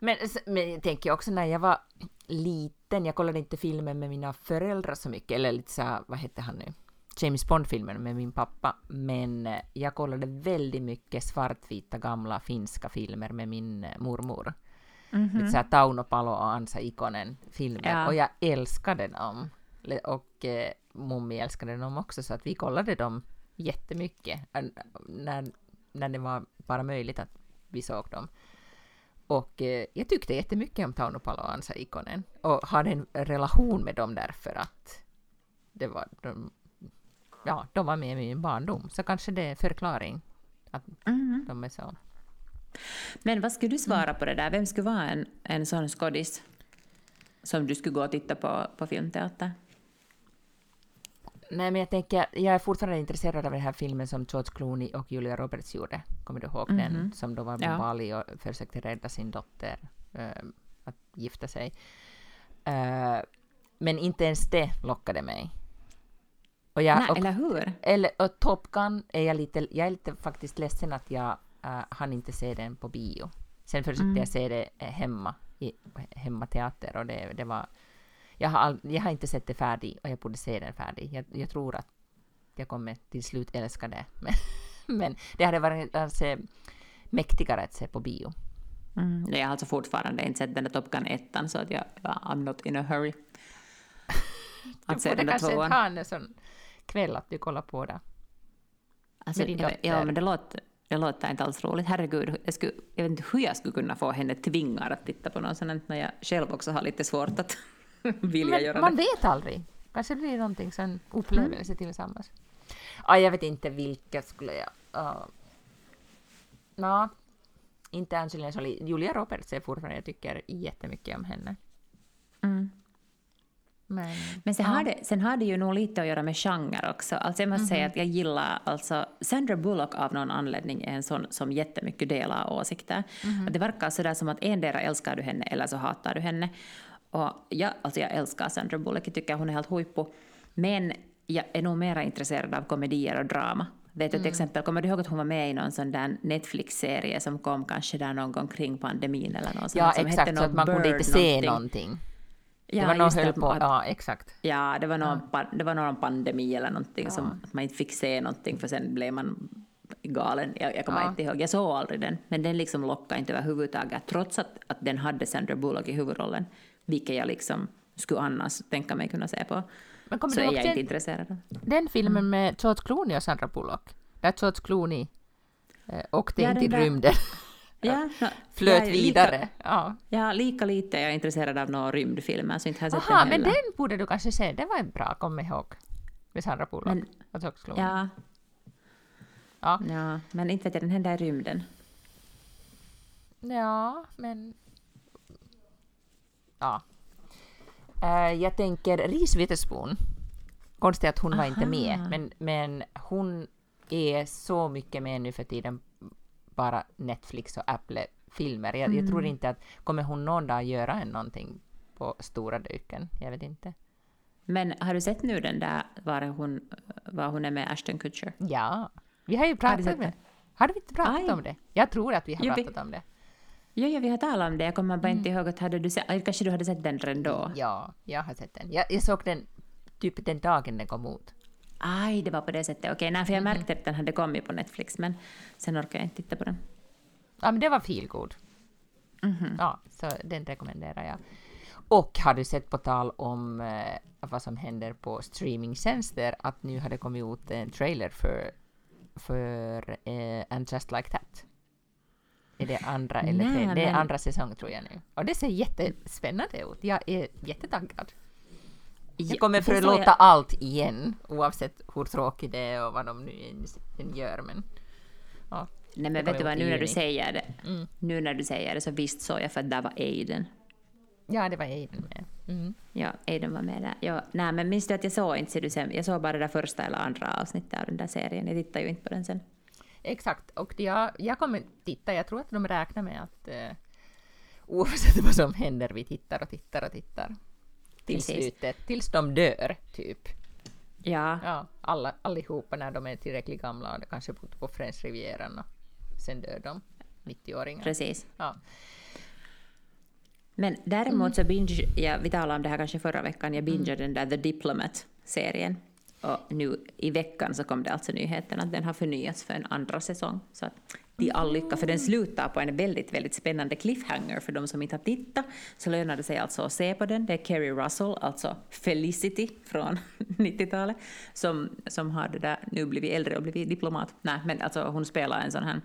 Men, men jag tänker också när jag var liten, jag kollade inte filmer med mina föräldrar så mycket, eller lite så här, vad hette han nu? James Bond-filmen med min pappa, men eh, jag kollade väldigt mycket svartvita gamla finska filmer med min eh, mormor. Lite så här Tauno Palo och Ansa Ikonen filmer, Ja. och jag älskade dem. Och eh, mummi älskade dem också, så att vi kollade dem jättemycket när, när det var bara möjligt att vi såg dem. Och eh, jag tyckte jättemycket om Tauno och Ansa Ikonen och hade en relation med dem därför att det var, de, ja, de var med i min barndom. Så kanske det är förklaring att Mhm. de är så. Men vad skulle du svara på det där? Vem skulle vara en, en sån skådis som du skulle gå och titta på på filmteater? Nej, men jag tänker, jag är fortfarande intresserad av den här filmen som George Clooney och Julia Roberts gjorde. Kommer du ihåg den? Som då var på Ja. Bali och försökte rädda sin dotter eh, att gifta sig. Eh, men inte ens det lockade mig. Och jag, Nej, och, eller hur? eller, och Top Gun är jag lite, jag är lite faktiskt ledsen att jag uh, hann inte se den på bio. Sen försökte Mm. jag se det eh, hemma, i hemmateater och det, det var... Jag har, all, jag har inte sett det färdigt och jag borde se den färdig. Jag, jag tror att jag kommer till slut älska det. Men, men det hade varit alltså, mäktigare att se på bio. Mm. Jag har alltså fortfarande inte sett den där Top Gun 1 så att jag, I'm not in a hurry. Att se den där kanske tvåan. ha en sån kväll att du kollar på det. Alltså, jag, ja, men det låter, det låter inte alls roligt. Herregud, jag, skulle, jag vet inte hur jag skulle kunna få henne tvingad att titta på något sånt när jag själv också har lite svårt att vilja men göra man det. Man vet aldrig. Kanske det blir någonting, en upplevelse mm. tillsammans. Ja, jag vet inte vilka skulle jag... Uh, no, inte Angelina Jolie. Julia Roberts är fortfarande, jag tycker jättemycket om henne. Mm. Men, Men sen, ja. har det, sen har det ju nog lite att göra med genre också. Alltså jag måste mm -hmm. säga mhm. att jag gillar, alltså Sandra Bullock av någon anledning är en sån som jättemycket delar åsikter. Mm -hmm. Att det verkar sådär som att endera älskar du henne eller så hatar du henne. Och jag, alltså jag älskar Sandra Bullock, jag tycker hon är helt huippu. Men jag är nog mer intresserad av komedier och drama. Vet du mm. till exempel, kommer du ihåg att hon var med i någon sån där Netflix-serie som kom kanske där någon gång kring pandemin eller något Ja, som exakt, så att man kunde inte se någonting. Ja, det var någon höll på, ja exakt. Ja, det var någon, ja. det var någon pandemi eller någonting ja. som att man inte fick se någonting för sen blev man galen. Jag, jag kommer ja. inte ihåg, jag såg aldrig den. Men den liksom lockade inte överhuvudtaget trots att, att den hade Sandra Bullock i huvudrollen. Vilket jag liksom skulle annars tänka mig kunna se på. Men så är jag den, inte intresserad. Den filmen mm. med George Clooney och Sandra Bullock, där George Clooney eh, åkte ja, in till rymden. Ja, no, flöt vidare. Lika, ja. ja, lika lite är jag intresserad av några rymdfilmer, så inte har sett Aha, den men den borde du kanske se, den var bra, kom ihåg. Med Sandra Bullock men, och George Clooney. Ja. ja. Ja, men inte vet jag, den händer i rymden. Ja, men... Ja, Uh, jag tänker Reese Witherspoon. Konstigt att hon Aha. var inte med, men, men hon är så mycket med nu för tiden, bara Netflix och Apple-filmer. Jag, mm. jag, tror inte att, kommer hon någon dag göra någonting på stora duken? Jag vet inte. Men har du sett nu den där var hon, var hon är med Ashton Kutcher? Ja, vi har ju pratat har med Har vi inte pratat Aj. om det? Jag tror att vi har jo, pratat vi... om det. Jo, ja, vi har talat om det. Jag kommer bara inte mm. ihåg att hade du sett, kanske du hade sett den redan då? Ja, jag har sett den. Jag, jag såg den typ den dagen den kom ut. Aj, det var på det sättet. Okej, nej, för jag mm. märkte att den hade kommit på Netflix, men sen orkade jag inte titta på den. Ja, men det var feelgood. Mm -hmm. Ja, så den rekommenderar jag. Och har du sett på tal om eh, vad som händer på streamingtjänster att nu har det kommit ut en trailer för, för eh, And Just Like That? Är det andra eller Nej, tredje? Det är andra säsong tror jag nu. Och det ser jättespännande ut. Jag är jättetaggad. Jag kommer för att låta jag... allt igen, oavsett hur tråkigt det är och vad de nu än gör. Men, ja, Nej men vet du vad, nu när du säger det, mm. nu när du säger det så visst såg jag för att där var Aiden. Ja, det var Aiden med. Mm. Ja, Aiden var med där. Ja, nej, men minns du att jag såg inte, ser du sen, jag såg bara det där första eller andra avsnittet av den där serien. Jag tittade ju inte på den sen. Exakt, och jag, jag kommer titta, jag tror att de räknar med att eh, oavsett vad som händer, vi tittar och tittar och tittar. Till slutet, tills de dör, typ. Ja. ja alla, allihopa när de är tillräckligt gamla och kanske bott på French Rivieran och sen dör de, 90-åringar. Precis. Ja. Men däremot så binge, ja, vi talade om det här kanske förra veckan, jag bingeade mm. den där The Diplomat-serien. Och nu i veckan så kom det alltså nyheten att den har förnyats för en andra säsong. Så att till all lycka, för den slutar på en väldigt, väldigt spännande cliffhanger för de som inte har tittat. Så lönar det sig alltså att se på den. Det är Kerry Russell, alltså Felicity från 90-talet, som, som har det där, nu blivit äldre och blivit diplomat. Nej, men alltså hon spelar en sån här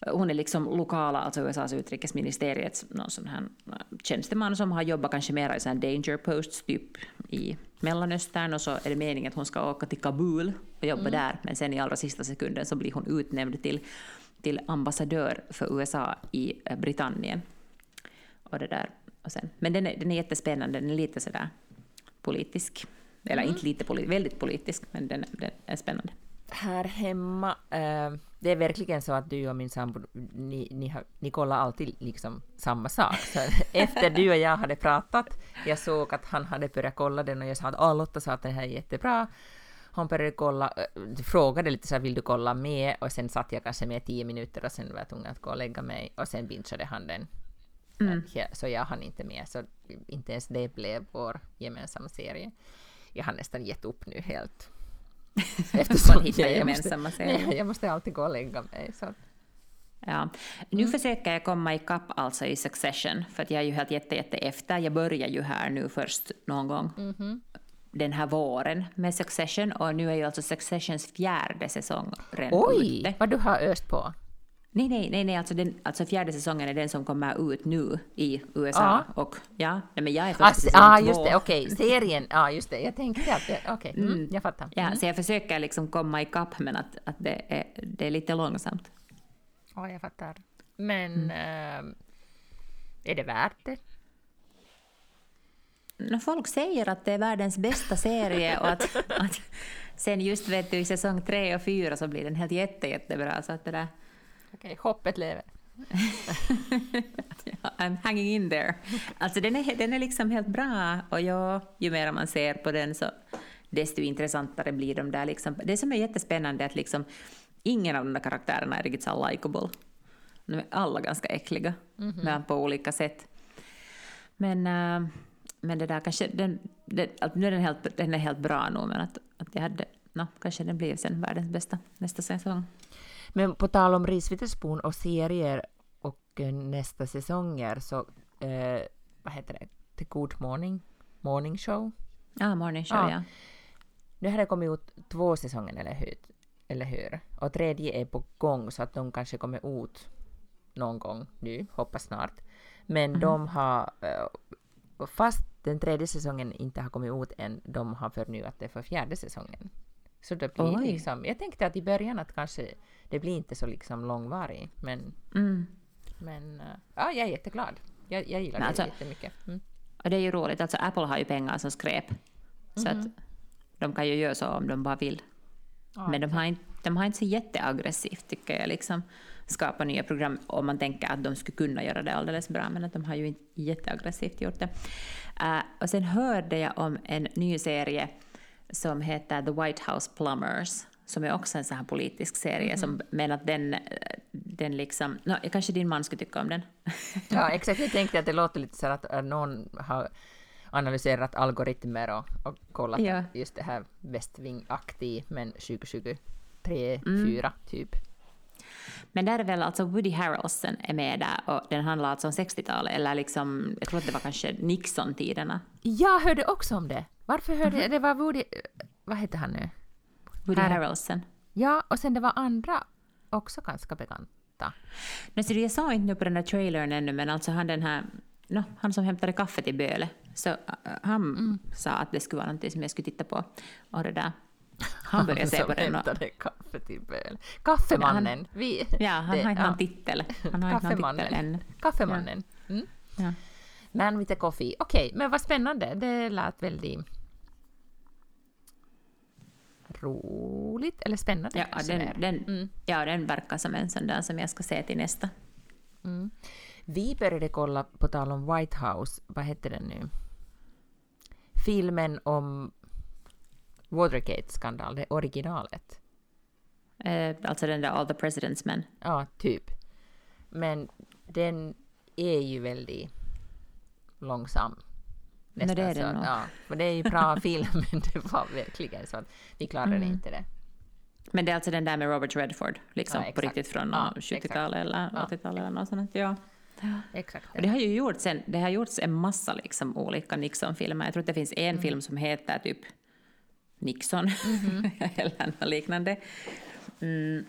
hon är liksom lokala, alltså USAs utrikesministeriets någon sån här tjänsteman som har jobbat kanske mer i sån danger posts typ i Mellanöstern och så är det meningen att hon ska åka till Kabul och jobba mm. där men sen i allra sista sekunden så blir hon utnämnd till, till ambassadör för USA i eh, Britannien. Och det där. Och sen, men den är, den är jättespännande, den är lite sådär politisk. Eller mm. inte lite politisk, väldigt politisk, men den, den är spännande här hemma, äh, det är verkligen så att du och min sambo, ni, ni, har, ni kollar alltid liksom samma sak. Så efter du och jag hade pratat, jag såg att han hade börjat kolla den och jag sa att ah, Lotta sa att den här är jättebra. Hon började kolla, äh, frågade lite så här, vill du kolla med? Och sen satt jag kanske med tio minuter och sen var jag tvungen att gå och lägga mig och sen bingeade han den. Mm. Så jag hann inte med, så inte ens det blev vår gemensamma serie. Jag har nästan gett upp nu helt. Eftersom man hittar jag gemensamma serier. Jag måste alltid gå och lägga mig. Så. Ja. Nu försöker jag komma ikapp alltså i Succession, för att jag är ju helt jätte, jätte efter. Jag börjar ju här nu först någon gång den här våren med Succession och nu är ju alltså Successions fjärde säsong redan Oj, ute. vad du har öst på. Nej, nej, nej, nej alltså, den, alltså fjärde säsongen är den som kommer ut nu i USA. Ja. Och ja, nej, men jag är först Ah, ah, två. just det, okej, serien, ja ah, just det, jag tänkte att det, okej, mm, jag fattar. Ja, så jag försöker liksom komma ikapp men att, att det, är, det är lite långsamt. Ja, jag fattar. Men eh, är det värt det? No, folk säger att det är världens bästa serie och att, att sen just vet du i säsong tre och fyra så blir den helt jätte, jättebra. Så att det där, Okej, hoppet lever. I'm hanging in there. Alltså den är, den är liksom helt bra och ja, ju mer man ser på den så desto intressantare blir de där. Liksom. Det som är jättespännande är att liksom, ingen av de där karaktärerna är riktigt så likable. De är alla ganska äckliga, men på olika sätt. Men, äh, men det där kanske, den, den, nu är den helt, den är helt bra nu, men att, att jag hade, no, kanske den blir sen världens bästa nästa säsong. Men på tal om Reese Witherspoon och serier och eh, nästa säsonger så, eh, vad heter det, The Good Morning, Morning Show? Ja, morning show, Ja. ja. Nu har det kommit ut två säsonger, eller hur? Eller hur? Och tredje är på gång, så att de kanske kommer ut någon gång nu, hoppas snart. Men de har, eh, fast den tredje säsongen inte har kommit ut än, de har förnyat det för fjärde säsongen. Så det blir Oj. liksom, jag tänkte att i början att kanske det blir inte så liksom långvarig, men, Mm. men eh, ja, jag är jätteglad. Jag, jag gillar Men det alltså- jättemycket. Mm. Och det är ju roligt, alltså Apple har ju pengar som skräp. Så att de kan ju göra så om de bara vill. Ja, Men de har, inte, de har inte så jätteaggressivt tycker jag, liksom skapa nya program om man tänker att de skulle kunna göra det alldeles bra, men att de har ju inte jätteaggressivt gjort det. Eh, och sen hörde jag om en ny serie som heter The White House Plumbers, som är också en sån här politisk serie, som, men att den, den liksom, no, kanske din man skulle tycka om den. Ja, exakt. Jag tänkte att det låter lite så att någon har analyserat algoritmer och, och kollat Ja. just det här Westving-aktig, men 2023, Mm. 4 typ. Men där är väl alltså Woody Harrelson är med där och den handlar alltså om 60-talet, eller liksom, jag tror att det var kanske Nixon-tiderna. Jag hörde också om det. Varför hörde jag? Det var Woody... Vad heter han nu? Woody Har- Harrelson. Ja, och sen det var andra också ganska bekanta. No, så jag sa inte nu på den där trailern ännu, men alltså han den här, no, han som hämtade kaffe till Böle, så äh, han sa att det skulle vara någonting som jag skulle titta på. Och det där, han började se som på den och, hämtade kaffe till Böle. Kaffemannen! Vi, ja, han det- har inte ja. någon titel. Han har inte någon titel ännu. Kaffemannen. Mm. Ja. Man with a coffee. Okej, men vad spännande. Det lät väldigt roligt, eller spännande. Ja, den, den, Mm. ja, den verkar som en sån där som jag ska se till nästa. Mm. Vi började kolla, på tal om White House, vad hette den nu? Filmen om Watergate-skandal, det originalet. Eh, alltså den där All the President's Men. Ja, typ. Men den är ju väldigt långsam. Men det är så den nog. Ja, för det är ju bra film, men det var verkligen så att vi klarade Mm. inte det. Men det är alltså den där med Robert Redford, liksom Ja, på riktigt från Ja, 70-talet eller Ja. 80-talet eller något sånt. Ja. Exakt. Och det har ju gjorts en, det har gjorts en massa liksom olika Nixon-filmer. Jag tror att det finns en film som heter typ Nixon eller något liknande. Mm.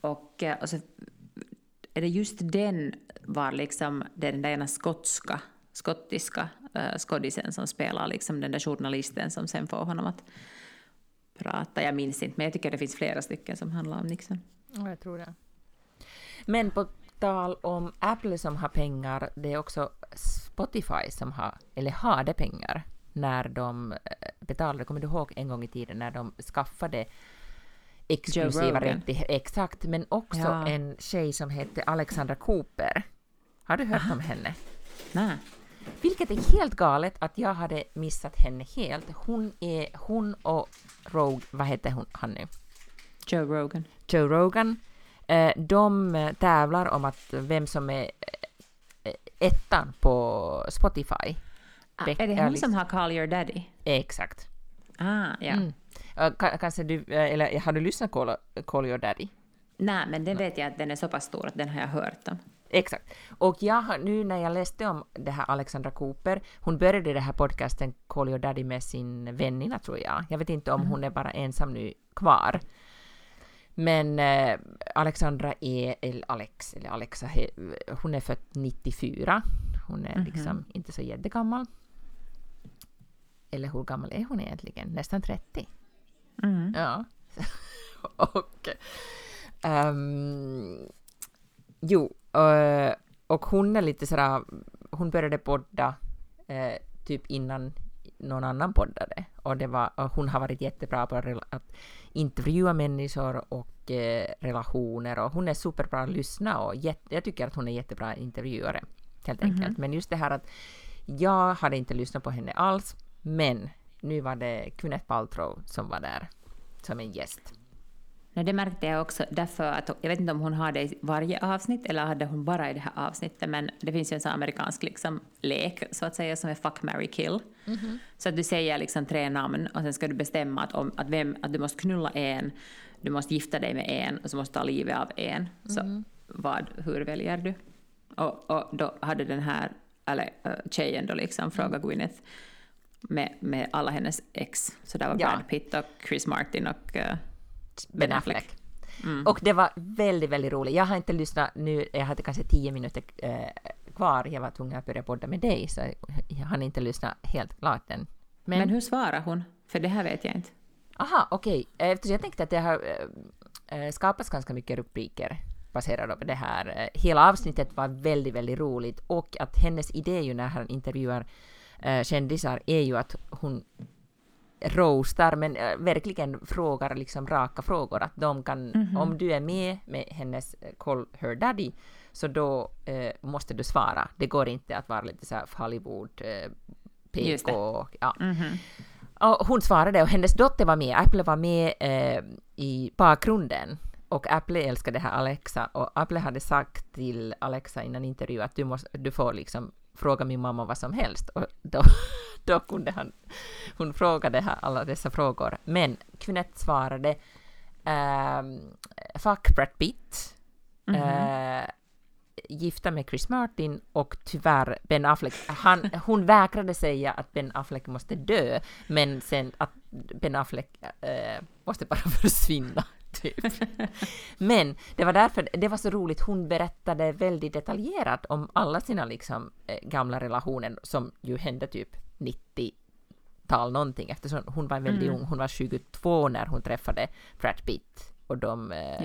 Och, eh, och så är det just den var liksom den där ena skotska, skottiska uh, skådisen som spelar liksom den där journalisten som sen får honom att prata. Jag minns inte, men jag tycker det finns flera stycken som handlar om Nixon. Ja, jag tror det. Men på tal om Apple som har pengar, det är också Spotify som har, eller hade pengar när de eh, betalade. Kommer du ihåg en gång i tiden när de skaffade exklusiva rättigheter? Exakt, men också Ja. en tjej som hette Alexandra Cooper. Har du hört om henne? Nej. Vilket är helt galet att jag hade missat henne helt. Hon är, hon och Rogue, vad heter hon, han nu? Joe Rogan. Joe Rogan. Eh, de eh, tävlar om att vem som är ettan på Spotify. Ah, Beck- är det hon liksom- som har Call Your Daddy? Exakt. Ah, ja. Mm. Ka- kanske du, eh, eller har du lyssnat på Call, Call Your Daddy? Nej, men den vet jag att den är så pass stor att den har jag hört om. Exakt. Och jag nu när jag läste om det här Alexandra Cooper, hon började det här podcasten Call Your Daddy med sin väninna tror jag. Jag vet inte om Mm. hon är bara ensam nu kvar. Men eh, Alexandra är, eller Alex, eller Alexa, hon är född 94. Hon är Mhm. liksom inte så jättegammal. Eller hur gammal är hon egentligen? Nästan 30. Mm. Ja. och... ehm, jo, eh, och hon är lite sådär... Hon började podda eh, typ innan någon annan poddade. Och, det var, och hon har varit jättebra på att, intervjua människor och eh, relationer. Och hon är superbra att lyssna och jätte, jag tycker att hon är jättebra intervjuare. Helt enkelt. Men just det här att jag hade inte lyssnat på henne alls. Men nu var det Gwyneth Paltrow som var där som en gäst. No, det märkte jag också därför att jag vet inte om hon har det i varje avsnitt eller hade hon bara i det här avsnittet men det finns ju en sån amerikansk liksom, lek så att säga som är fuck, marry, kill. Så att du säger liksom tre namn och sen ska du bestämma att, om, att, vem, att du måste knulla en, du måste gifta dig med en och så måste du ta livet av en. Så vad, hur väljer du? Och, och då hade den här eller, uh, tjejen då liksom frågat Gwyneth med, med alla hennes ex. Så där var Ja. Brad Pitt och Chris Martin och uh, Ben Affleck. Och det var väldigt, väldigt roligt. Jag har inte lyssnat nu, jag hade kanske tio minuter eh, kvar. Jag var tvungen att börja podda med dig, så jag hann inte lyssna helt klart än. Men, Men hur svarar hon? För det här vet jag inte. aha, okej. Eh, Eftersom jag tänkte att det har eh, eh, skapats ganska mycket rubriker baserade på det här. Hela avsnittet var väldigt, väldigt roligt och att hennes idé ju när han intervjuar eh, kändisar är ju att hon roastar, men äh, verkligen frågar liksom raka frågor. Att de kan, om du är med med hennes eh, Call Her Daddy, så då eh, måste du svara. Det går inte att vara lite så här Hollywood, det. PK. Ja. Och hon svarade och hennes dotter var med. Apple var med eh, i bakgrunden. Och Apple älskade det här Alexa. Och Apple hade sagt till Alexa innan intervju att du, måste, du får liksom fråga min mamma vad som helst. Och då, då kunde han, hon frågade alla dessa frågor. Men Gwyneth svarade ehm, Fuck Brad Pitt. eh, gifta med Chris Martin och tyvärr Ben Affleck. Han, hon vägrade säga att Ben Affleck måste dö, men sen att Ben Affleck eh, måste bara försvinna. Typ. Men det var därför det var så roligt. Hon berättade väldigt detaljerat om alla sina liksom, eh, gamla relationer som ju hände typ 90-tal någonting eftersom hon var väldigt ung. Hon var 22 när hon träffade Brad Pitt och de eh,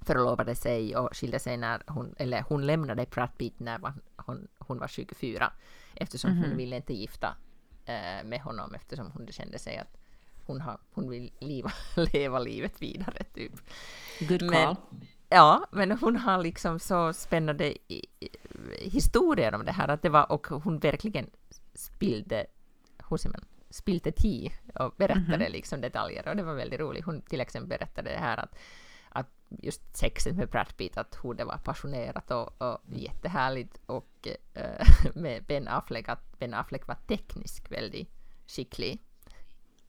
förlovade sig och skilde sig när hon, eller hon lämnade Brad Pitt när var- hon, hon var 24 eftersom hon ville inte gifta eh, med honom eftersom hon kände sig att hon, har, hon vill leva, leva livet vidare typ. Good Men, call. ja, men hon har liksom så spännande historier om det här att det var, och hon verkligen spillde, hur säger man, spilte tid och berättade liksom detaljer och det var väldigt roligt. Hon till exempel berättade det här att, att just sexet med Brad Pitt, att hur det var passionerat och, och jättehärligt och eh, med Ben Affleck, att Ben Affleck var tekniskt väldigt skicklig.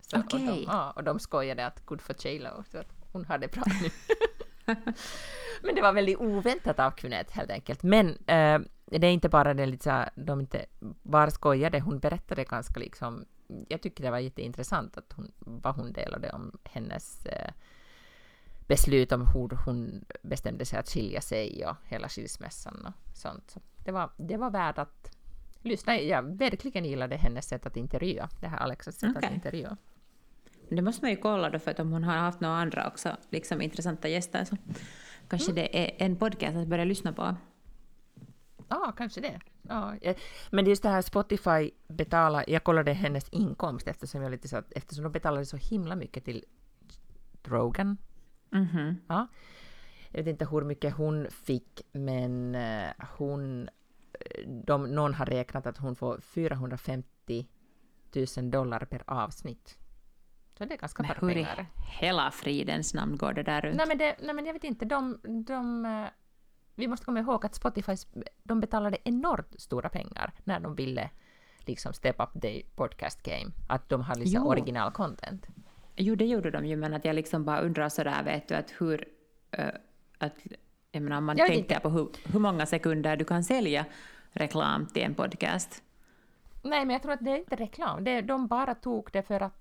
Så, och, de, ja, och de skojade att good for J.Lo, så att hon hade bra nu. Men det var väldigt oväntat av Gwyneth helt enkelt. Men eh, det är inte bara det lite så här, de inte bara skojade, hon berättade ganska liksom, jag tycker det var jätteintressant att hon, vad hon delade om hennes eh, beslut om hur hon bestämde sig att skilja sig och hela skilsmässan och sånt. Så det, var, det var värt att lyssna. Jag verkligen gillade hennes sätt att intervjua, det här Alexas sätt att Okej. intervjua. Det måste man ju kolla då, för att om hon har haft några andra också, liksom intressanta gäster, så kanske det är en podcast att börja lyssna på. Ja, kanske det. Ja, men det är just det här Spotify betalar, jag kollade hennes inkomst eftersom jag lite så att, eftersom de betalade så himla mycket till Rogan. Mhm. Ja. Jag vet inte hur mycket hon fick, men eh, hon, eh, de, någon har räknat att hon får 450 000 dollar per avsnitt. Så det är ganska Men hur i pengar. hela fridens namn går det där runt? Nej men, det, nej men jag vet inte, de, de, eh, vi måste komma ihåg att Spotify, de betalade enormt stora pengar när de ville liksom step up the podcast game. Att de har liksom Jo. original content. Jo, det gjorde de ju, men att jag liksom bara undrar sådär, vet du, att hur, eh, att, jag menar, om man Jag tänker tänker- på hur, hur många sekunder du kan sälja reklam till en podcast. Nej, men jag tror att det är inte reklam. Det, de bara tog det för att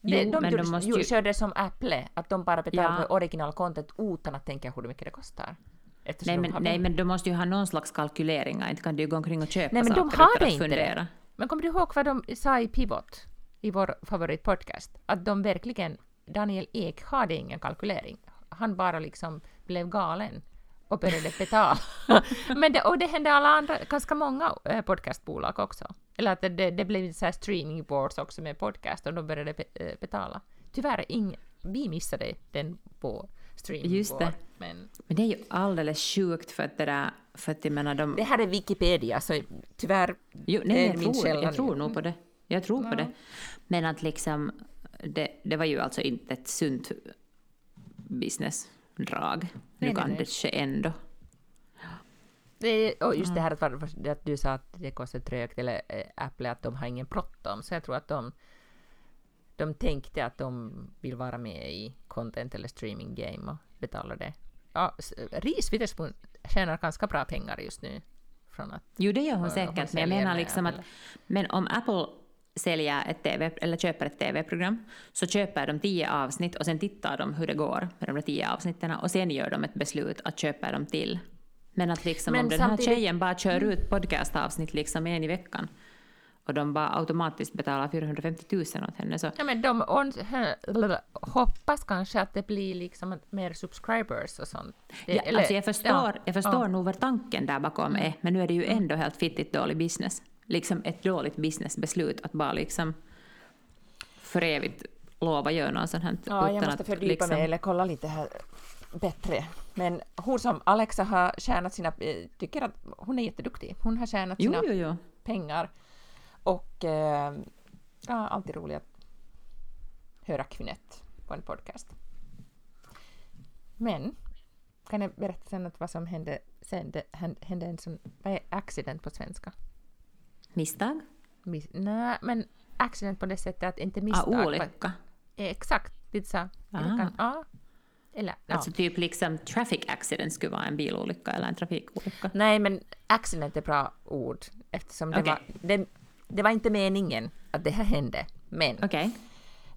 det, Jo, de men de måste ju... körde det som Apple, att de bara betalar Ja. för original content utan att tänka hur mycket det kostar. Eftersom Nej de men, har nej, men du måste ju ha någon slags kalkyleringar, inte kan du ju gå omkring och köpa Nej, men de saker har utan det att inte fundera. det. Men kommer du ihåg vad de sa i Pivot, i vår favoritpodcast? Att de verkligen, Daniel Ek hade ingen kalkylering. Han bara liksom blev galen och började betala. Men det, och det hände alla andra, ganska många eh, podcastbolag också. Eller att det, det, blev så här streaming wars också med podcast och de började eh, betala. Tyvärr, ing, vi missade den på streaming Just det. war, Men Men det är ju alldeles sjukt för att det där, för att jag menar de... det här är Wikipedia, så tyvärr Jo, nej, jag, min tror, källa jag tror nog på det. Jag tror på det. Men att liksom, det, det var ju alltså inte ett sunt businessdrag. Nu nej, kan nej. det ske ändå. Och just det här att, att du sa att det går så trögt, eller äh, Apple, att de har ingen bråttom, så jag tror att de, de tänkte att de vill vara med i content eller streaming game och betala det. Ja, Reese Witherspoon tjänar ganska bra pengar just nu. Från att, Jo, det gör hon hon säkert, men jag menar liksom att men om Apple säljer ett TV, eller köper ett TV-program, så köper de tio avsnitt och sen tittar de hur det går med de där tio avsnitten och sen gör de ett beslut att köpa dem till. Men att liksom Men om den här samtidigt- Mm. tjejen bara kör ut podcastavsnitt liksom en i veckan och de bara automatiskt betalar 450 000 åt henne så ja, men de on, hoppas kanske att det blir liksom mer subscribers och sånt. Det- Ja, eller- alltså jag förstår, ja, jag förstår ja. Mm. nog vad tanken där bakom är, men nu är det ju ändå helt fittigt dålig business. Liksom ett dåligt businessbeslut att bara liksom för evigt lova göra något sånt här. Ja, jag måste fördjupa liksom, mig eller kolla lite här bättre. Men hon som Alexa har tjänat sina... eh, tycker att hon är jätteduktig. Hon har tjänat sina jo, jo. pengar. Och eh, ja, alltid roligt att höra kvinnet på en podcast. Men kan jag berätta sen att vad som hände sen? Det hän- hände en sån... Vad är accident på svenska? Misstag? Miss, nej, men accident på det sättet att inte Ah, misstag. va- olycka. Exakt, lite så. Ah. kan-. Eller, ja. Alltså typ liksom traffic accident skulle vara en bilolycka eller en trafikolycka. Nej, men accident är bra ord eftersom det, Okej. var, det, det var inte meningen att det här hände. Men Okej.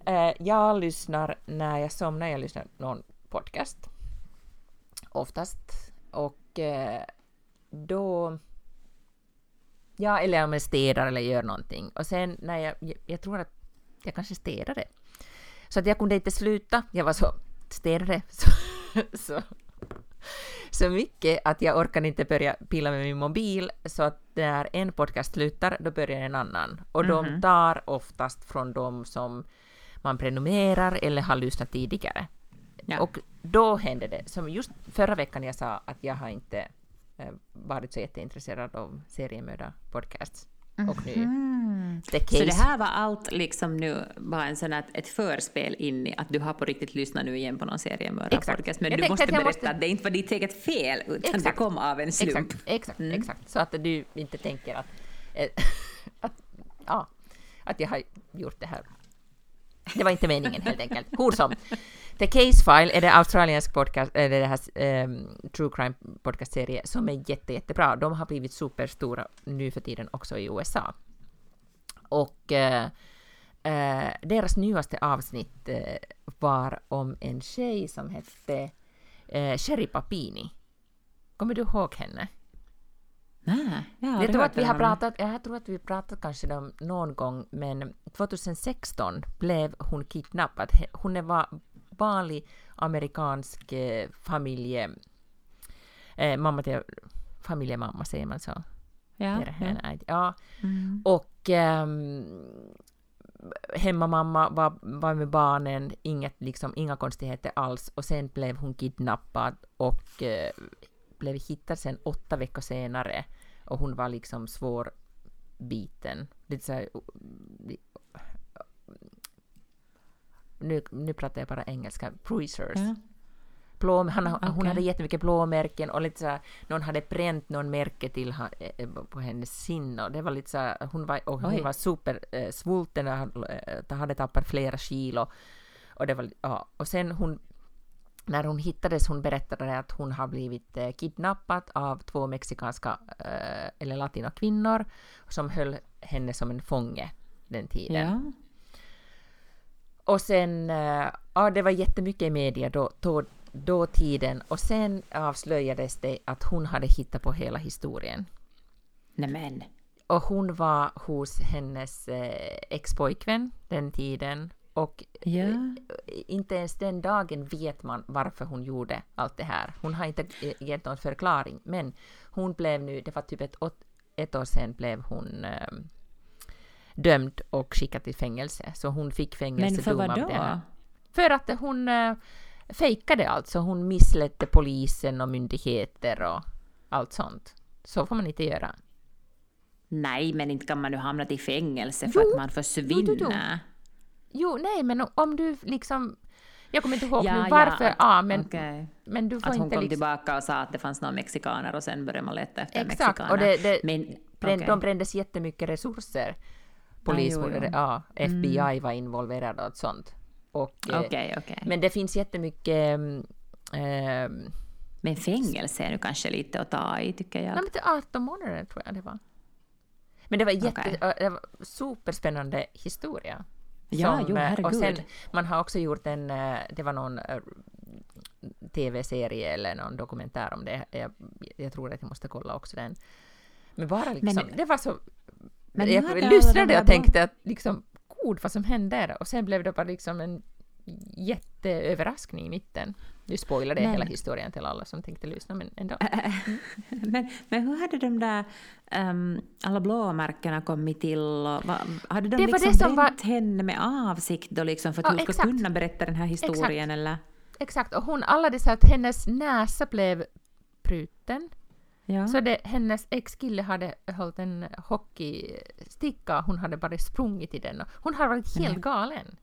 eh, jag lyssnar när jag somnar, jag lyssnar någon podcast oftast och eh, då Ja, eller om jag städar eller gör någonting. Och sen när jag, jag, jag tror att jag kanske städade. Så att jag kunde inte sluta. Jag var så städade så, så, så mycket att jag orkade inte börja pilla med min mobil. Så att när en podcast slutar, då börjar en annan. Och de tar oftast från de som man prenumererar eller har lyssnat tidigare. Ja. Och då hände det, som just förra veckan jag sa att jag har inte eh, varit så jätteintresserad av seriemördar-podcasts. Och nu, the case. Så det här var allt liksom nu bara en sån ett förspel in i att du har på riktigt lyssnat nu igen på någon seriemördarpodcast. Men Jag du måste berätta måste- att det inte var ditt eget fel utan det kom av en slump. Exakt, exakt, Mm. exakt. Så att du inte tänker att, eh, att, ja, att jag har gjort det här. Det var inte meningen helt enkelt. Hur som. The Case File är det australiensk podcast, eller det här ehm, true crime podcastserie som är jätte, jättebra. De har blivit superstora nu för tiden också i USA. Och eh, eh, deras nyaste avsnitt eh, var om en tjej som hette eh, Sherry Papini. Kommer du ihåg henne? Nej, jag Jag tror, att vi har pratat, jag tror att vi pratat kanske om någon gång, men 2016 blev hon kidnappad. Hon är va, vanlig amerikansk eh, familje... Eh, mamma till familjemamma, säger man så? Ja, ja. ja. Mm. Och ehm, hemmamamma var, var med barnen, inget, liksom, inga konstigheter alls. Och sen blev hon kidnappad och eh, blev hittad sen åtta veckor senare. Och hon var liksom svårbiten. Lite så här, nu, nu pratar jag bara engelska. Bruisers. Ja. Blå, han, Hon Okej. hade jättemycket blåmärken och lite så här, någon hade bränt någon märke till ha, eh, på hennes sinne och det var lite så här, hon var, och hon Oj. var super eh, och hade, eh, hade tappat flera kilo och det var, ja, och sen hon när hon hittades, hon berättade att hon har blivit eh, kidnappad av två mexikanska eh, eller latinokvinnor som höll henne som en fånge den tiden. Ja. Och sen, eh, ja det var jättemycket i media då, då, då tiden och sen avslöjades det att hon hade hittat på hela historien. Nämen. Och hon var hos hennes eh, expojkvän den tiden och Ja. eh, inte ens den dagen vet man varför hon gjorde allt det här. Hon har inte eh, gett någon förklaring, men hon blev nu, det var typ ett, åt- ett år sedan blev hon eh, dömd och skickad till fängelse. Så hon fick fängelsedom av det här. För att hon eh, fejkade alltså. Hon missledde polisen och myndigheter och allt sånt. Så får man inte göra. Nej, men inte kan man nu hamna i fängelse för Jo. att man försvinner. Jo, jo, jo. Nej, men om du liksom... Jag kommer inte ihåg Ja, nu ja, varför, att- ja, men, okej. men du får Att hon inte kom liksom... tillbaka och sa att det fanns några mexikaner och sen började man leta efter Exakt, mexikaner. och det, det, men, brän, okej. de brändes jättemycket resurser. Polis, jo, jo. ja, FBI var involverad och sånt. Och, eh, Okej, okej. Men det finns jättemycket... ehm, Men fängelse är nu kanske lite att ta i, tycker jag. Nej, men det är 18 månader tror jag det var. Men det var jätte, ö, det var superspännande historia. Ja, jo, eh, herregud. och sen, man har också gjort en, eh, det var någon eh, tv-serie eller någon dokumentär om det. Jag, jag tror att jag måste kolla också den. Men bara liksom, Men- det var så... Men jag lyssnade och tänkte att liksom, god vad som hände och sen blev det bara liksom en jätteöverraskning i mitten. Nu spoilade Men- hela historien till alla som tänkte lyssna, men ändå. men, men hur hade de där ehm, alla blåmärkena kommit till? Och, va, hade de Det var liksom det som bränt henne med avsikt då liksom för att Ja, hon ska exakt. kunna berätta den här historien eller? Exakt, och hon, alla det sa att hennes näsa blev bruten. Ja. Så det, hennes ex-kille hade hållit en hockeysticka, hon hade bara sprungit i den. Och hon har varit helt Nej. galen.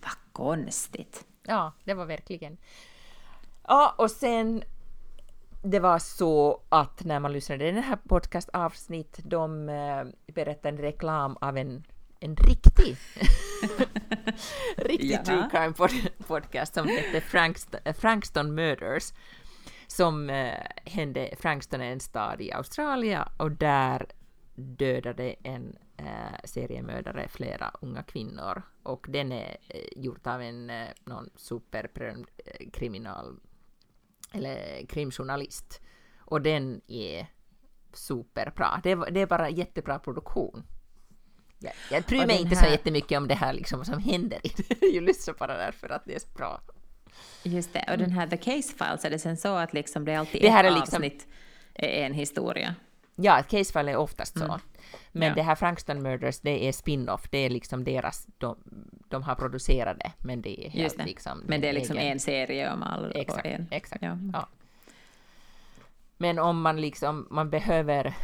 Vad konstigt. Ja, det var verkligen. Ja, och sen det var så att när man lyssnade på den här podcastavsnitt, de eh, berättade en reklam av en, en riktig, riktig true crime pod- podcast som hette Frankst, eh, Frankston Murders. Som eh, hände, Frankston är en stad i Australien och där dödade en eh, seriemördare flera unga kvinnor. Och den är eh, gjort av en eh, någon superberömd eh, kriminal eller krimjournalist. Och den är superbra. Det är, det är bara jättebra produktion. Jag, jag bryr mig inte här- så jättemycket om det här liksom vad som händer. Jag lyssnar bara därför att det är så bra. Just det. Och den här The Case Files, är det sen så att liksom det är alltid Det här ett är liksom- avsnitt är en historia? Ja, ett casefall är oftast så. Men Ja. det här Frankston Murders, det är spin-off. Det är liksom deras, de, de har producerat det, men det är helt det. liksom... Men det är liksom egen- en serie om all Exakt, en. exakt. Ja. Ja. Men om man liksom, man behöver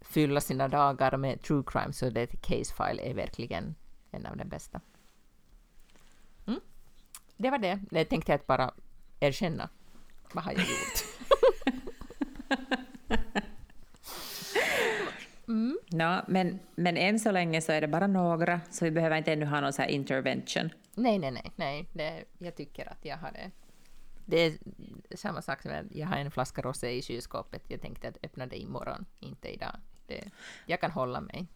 fylla sina dagar med true crime så det case file är verkligen en av de bästa. Det var det. Jag tänkte att bara erkänna. Vad har jag gjort? mm. Ja, men, men än så länge så är det bara några, så vi behöver inte ännu ha någon så här intervention. Nej, nej, nej, nej. Det, jag tycker att jag har det. Det är samma sak som att jag har en flaska rosé i kylskåpet. Jag tänkte att öppna det imorgon, inte idag. Det, jag kan hålla mig.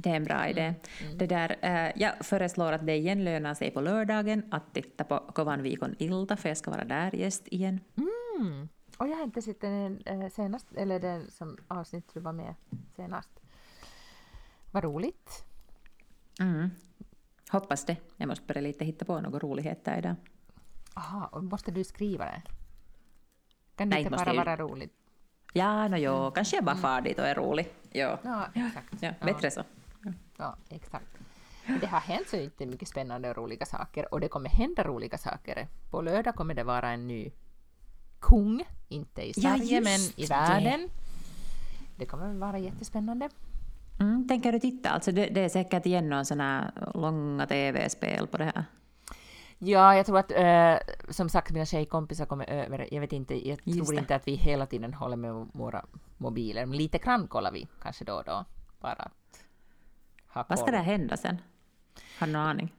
Det är en bra idé. Mm. Det där, eh, jag föreslår att det igen lönar sig på lördagen att titta på Kovan Viikon Ilta, för jag ska vara där gäst igen. Mm. Och jag har inte sett den eh, senast, eller den som avsnitt du var med senast. Vad roligt. Mm. Hoppas det. Jag måste börja lite hitta på några roligheter idag. Aha, och måste du skriva det? Kan det Nej, inte bara vara roligt? Ja, no, jo, kanske jag bara far dit och är rolig. Ja, Ja, exakt. ja bättre så. Ja, exakt. Det har hänt så mycket spännande och roliga saker och det kommer hända roliga saker. På lördag kommer det vara en ny kung, inte i Ja, Sverige men just i det. världen. Det kommer vara jättespännande. Mm, tänker du titta? Alltså det, det är säkert igen någon sån här långa tv-spel på det här. Ja, jag tror att eh, som sagt mina tjejkompisar kommer över. Jag vet inte, jag Just tror det. inte att vi hela tiden håller med våra mobiler, men lite grann kollar vi kanske då och då. Bara ha Vad ska koll. det hända sen? Har du någon aning?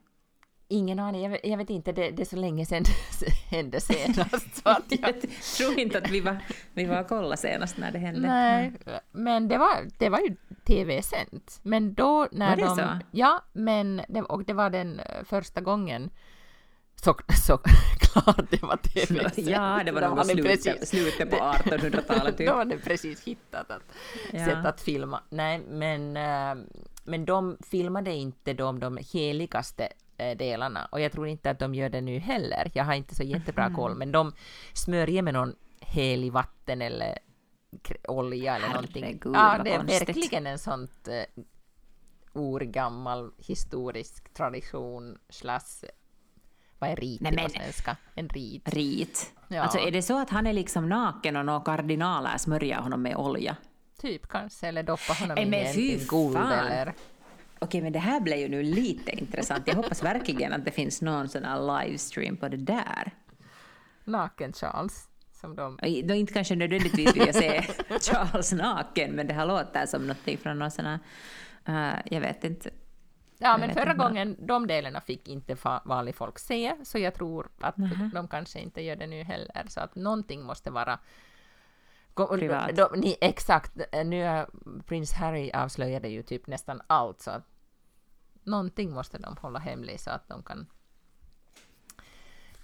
Ingen aning, jag vet, jag vet inte, det, det, är så länge sedan det hände senast. Så att jag... jag tror inte att vi var, vi var kolla senast när det hände. Nej, men det var, det var ju tv-sänt. Men då när var det de... Så? Ja, men det, och det var den eh, första gången så, så klart det var tv-sänt. Ja, det var nog slutet, slutet på 1800-talet. Typ. då var det precis hittat att, ja. sätt att filma. Nej, men, eh, men de filmade inte de, de heligaste eh, delarna och jag tror inte att de gör det nu heller. Jag har inte så jättebra mm. koll, men de smörjer med någon helig vatten eller olja eller någonting. Herregud, ja, det är konstigt. verkligen en sånt uh, urgammal historisk tradition slash vad är rit Nej, men, på svenska? En rit. Rit. Ja. Alltså är det så att han är liksom naken och några kardinaler smörjer honom med olja? Typ kanske, eller doppa honom i en guld eller... Okej, men det här blev ju nu lite intressant. Jag hoppas verkligen att det finns någon sån här livestream på det där. Naken Charles. Som de... Då inte kanske nödvändigtvis vill jag se Charles naken, men det här låter som någonting från någon sån här, uh, jag vet inte. Ja, men förra gången de delarna fick inte vanligt folk se, så jag tror att uh -huh. de kanske inte gör det nu heller. Så att någonting måste vara Privat. De, ni, exakt, nu är prins Harry avslöjade ju typ nästan allt, så att någonting måste de hålla hemligt så att de kan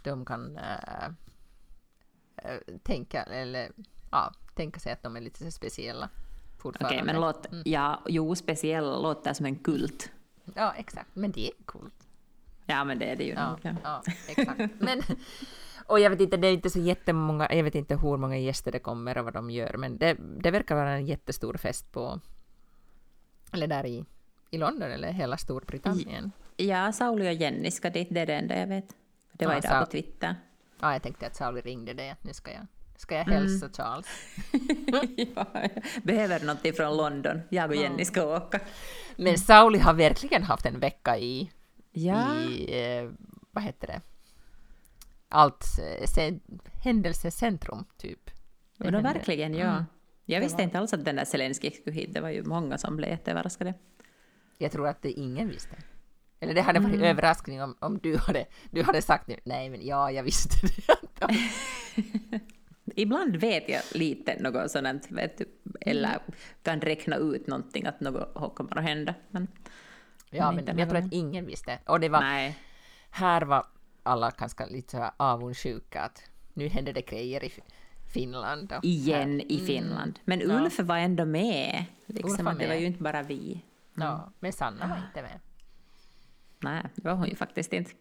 de kan äh, äh, tänka, eller ja, tänka sig att de är lite speciella fortfarande. Okej, okay, men låt, mm. ja, jo, speciell låter som en kult. Ja, exakt, men det är coolt. Ja, men det är det ju. Ja. ja exakt. Men, och jag vet inte, det är inte så jättemånga, jag vet inte hur många gäster det kommer och vad de gör, men det, det verkar vara en jättestor fest på, eller där i, i London eller hela Storbritannien. Ja, Sauli och Jenny ska dit, det är det enda jag vet. Det var ja, idag på Twitter. Ja, jag tänkte att Sauli ringde dig, att nu ska jag, ska jag hälsa mm. Charles. ja, behöver någonting från London, jag och Jenny ska åka. Men Sauli har verkligen haft en vecka i, ja. i eh, vad heter det, allt se, händelsecentrum, typ. Det ja, verkligen, ja. Mm. Jag visste var... inte alls att den där Zelenskyj skulle hit, det var ju många som blev jätteöverraskade. Jag tror att det ingen visste. Eller det hade varit mm. överraskning om, om du, hade, du hade sagt nu, nej men ja, jag visste det. Ibland vet jag lite något sådant, vet du, eller mm. kan räkna ut någonting att något kommer att hända. Men, ja, men, men jag tror att ingen visste. Och det var, nej. här var alla ganska lite så avundsjuka att nu händer det grejer i Finland. Och Igen här. i mm. Finland. Men Ulf ja. var ändå med. Liksom, var med. Det var ju inte bara vi. Mm. Ja, men Sanna var inte med. Nej, det var hon ju faktiskt inte.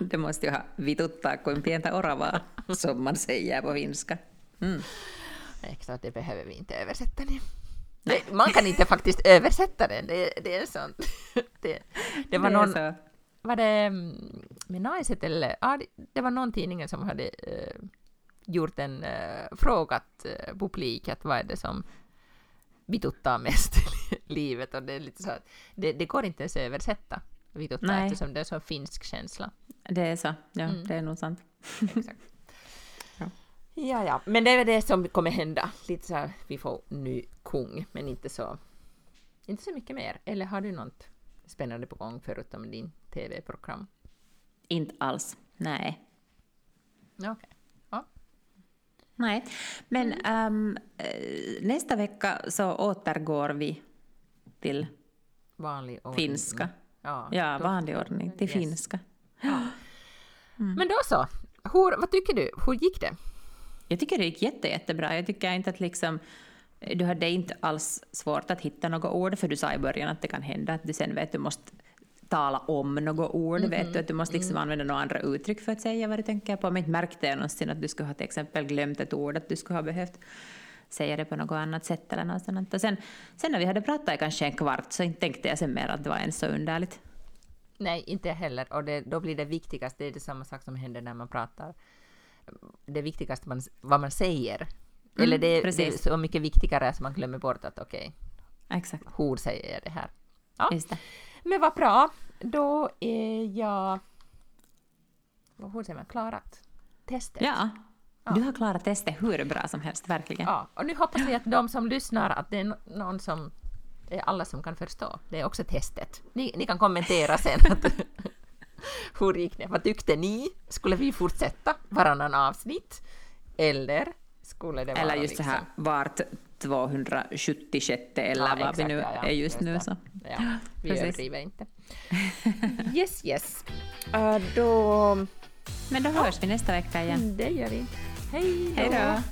det måste ju ha vituttaa kuin pientä oravaa, som man säger på finska. Mm. Exakt, det behöver vi inte översätta nu. Man kan inte faktiskt översätta den, det, det är sånt. Det, det var någon. Var det mm, med Naiset eller, ja, det var någon tidning som hade uh, gjort en, uh, frågat uh, publik att vad är det som vituttaa mest i livet och det är lite så att det, det går inte ens att översätta vituttaa eftersom det är så finsk känsla. Det är så, ja, mm. det är nog sant. Exakt. ja. ja, ja, men det är det som kommer hända. Lite så här, vi får ny kung, men inte så, inte så mycket mer. Eller har du något spännande på gång förutom din TV-program? Inte alls, nej. Okej. Okay. Nej, men um, nästa vecka så återgår vi till vanlig ordning. finska. Ja, ja vanlig ordning till yes. finska. Mm. Men då så. Hur, vad tycker du? Hur gick det? Jag tycker det gick jätte, jättebra. Jag tycker inte att liksom, du hade inte alls svårt att hitta något ord, för du sa i början att det kan hända att du sen vet du måste tala om något ord, mm -hmm. vet du, att du måste liksom mm. använda några andra uttryck för att säga vad du tänker på. Om inte märkte jag någonsin att du skulle ha till exempel glömt ett ord, att du skulle ha behövt säga det på något annat sätt eller något sånt. Och sen, sen när vi hade pratat i kanske en kvart så inte tänkte jag sen mer att det var ens så underligt. Nej, inte heller. Och det, då blir det viktigaste, det är det samma sak som händer när man pratar. Det viktigaste man, vad man säger. Mm, eller det, det, är så mycket viktigare att man glömmer bort att okej, okay, Exakt. hur säger jag det här? Ja. Det. Men vad bra. Då är jag... Hur säger man? Klarat testet. Ja. ja. Du har klarat testet hur bra som helst, verkligen. Ja, och nu hoppas vi att de som lyssnar, att det är någon som... Det är alla som kan förstå. Det är också testet. Ni, ni kan kommentera sen. Att Hur gick det? Vad tyckte ni? Skulle vi fortsätta varannan avsnitt? Eller skulle det vara Eller just så liksom... här vart 276 eller Ja, vad vi nu ja, ja, är just, nu. det. Så. Ja, vi Precis. överdriver inte. Yes, yes. Uh, då... Men då hörs vi nästa vecka igen. Det gör vi. Hej Hej då!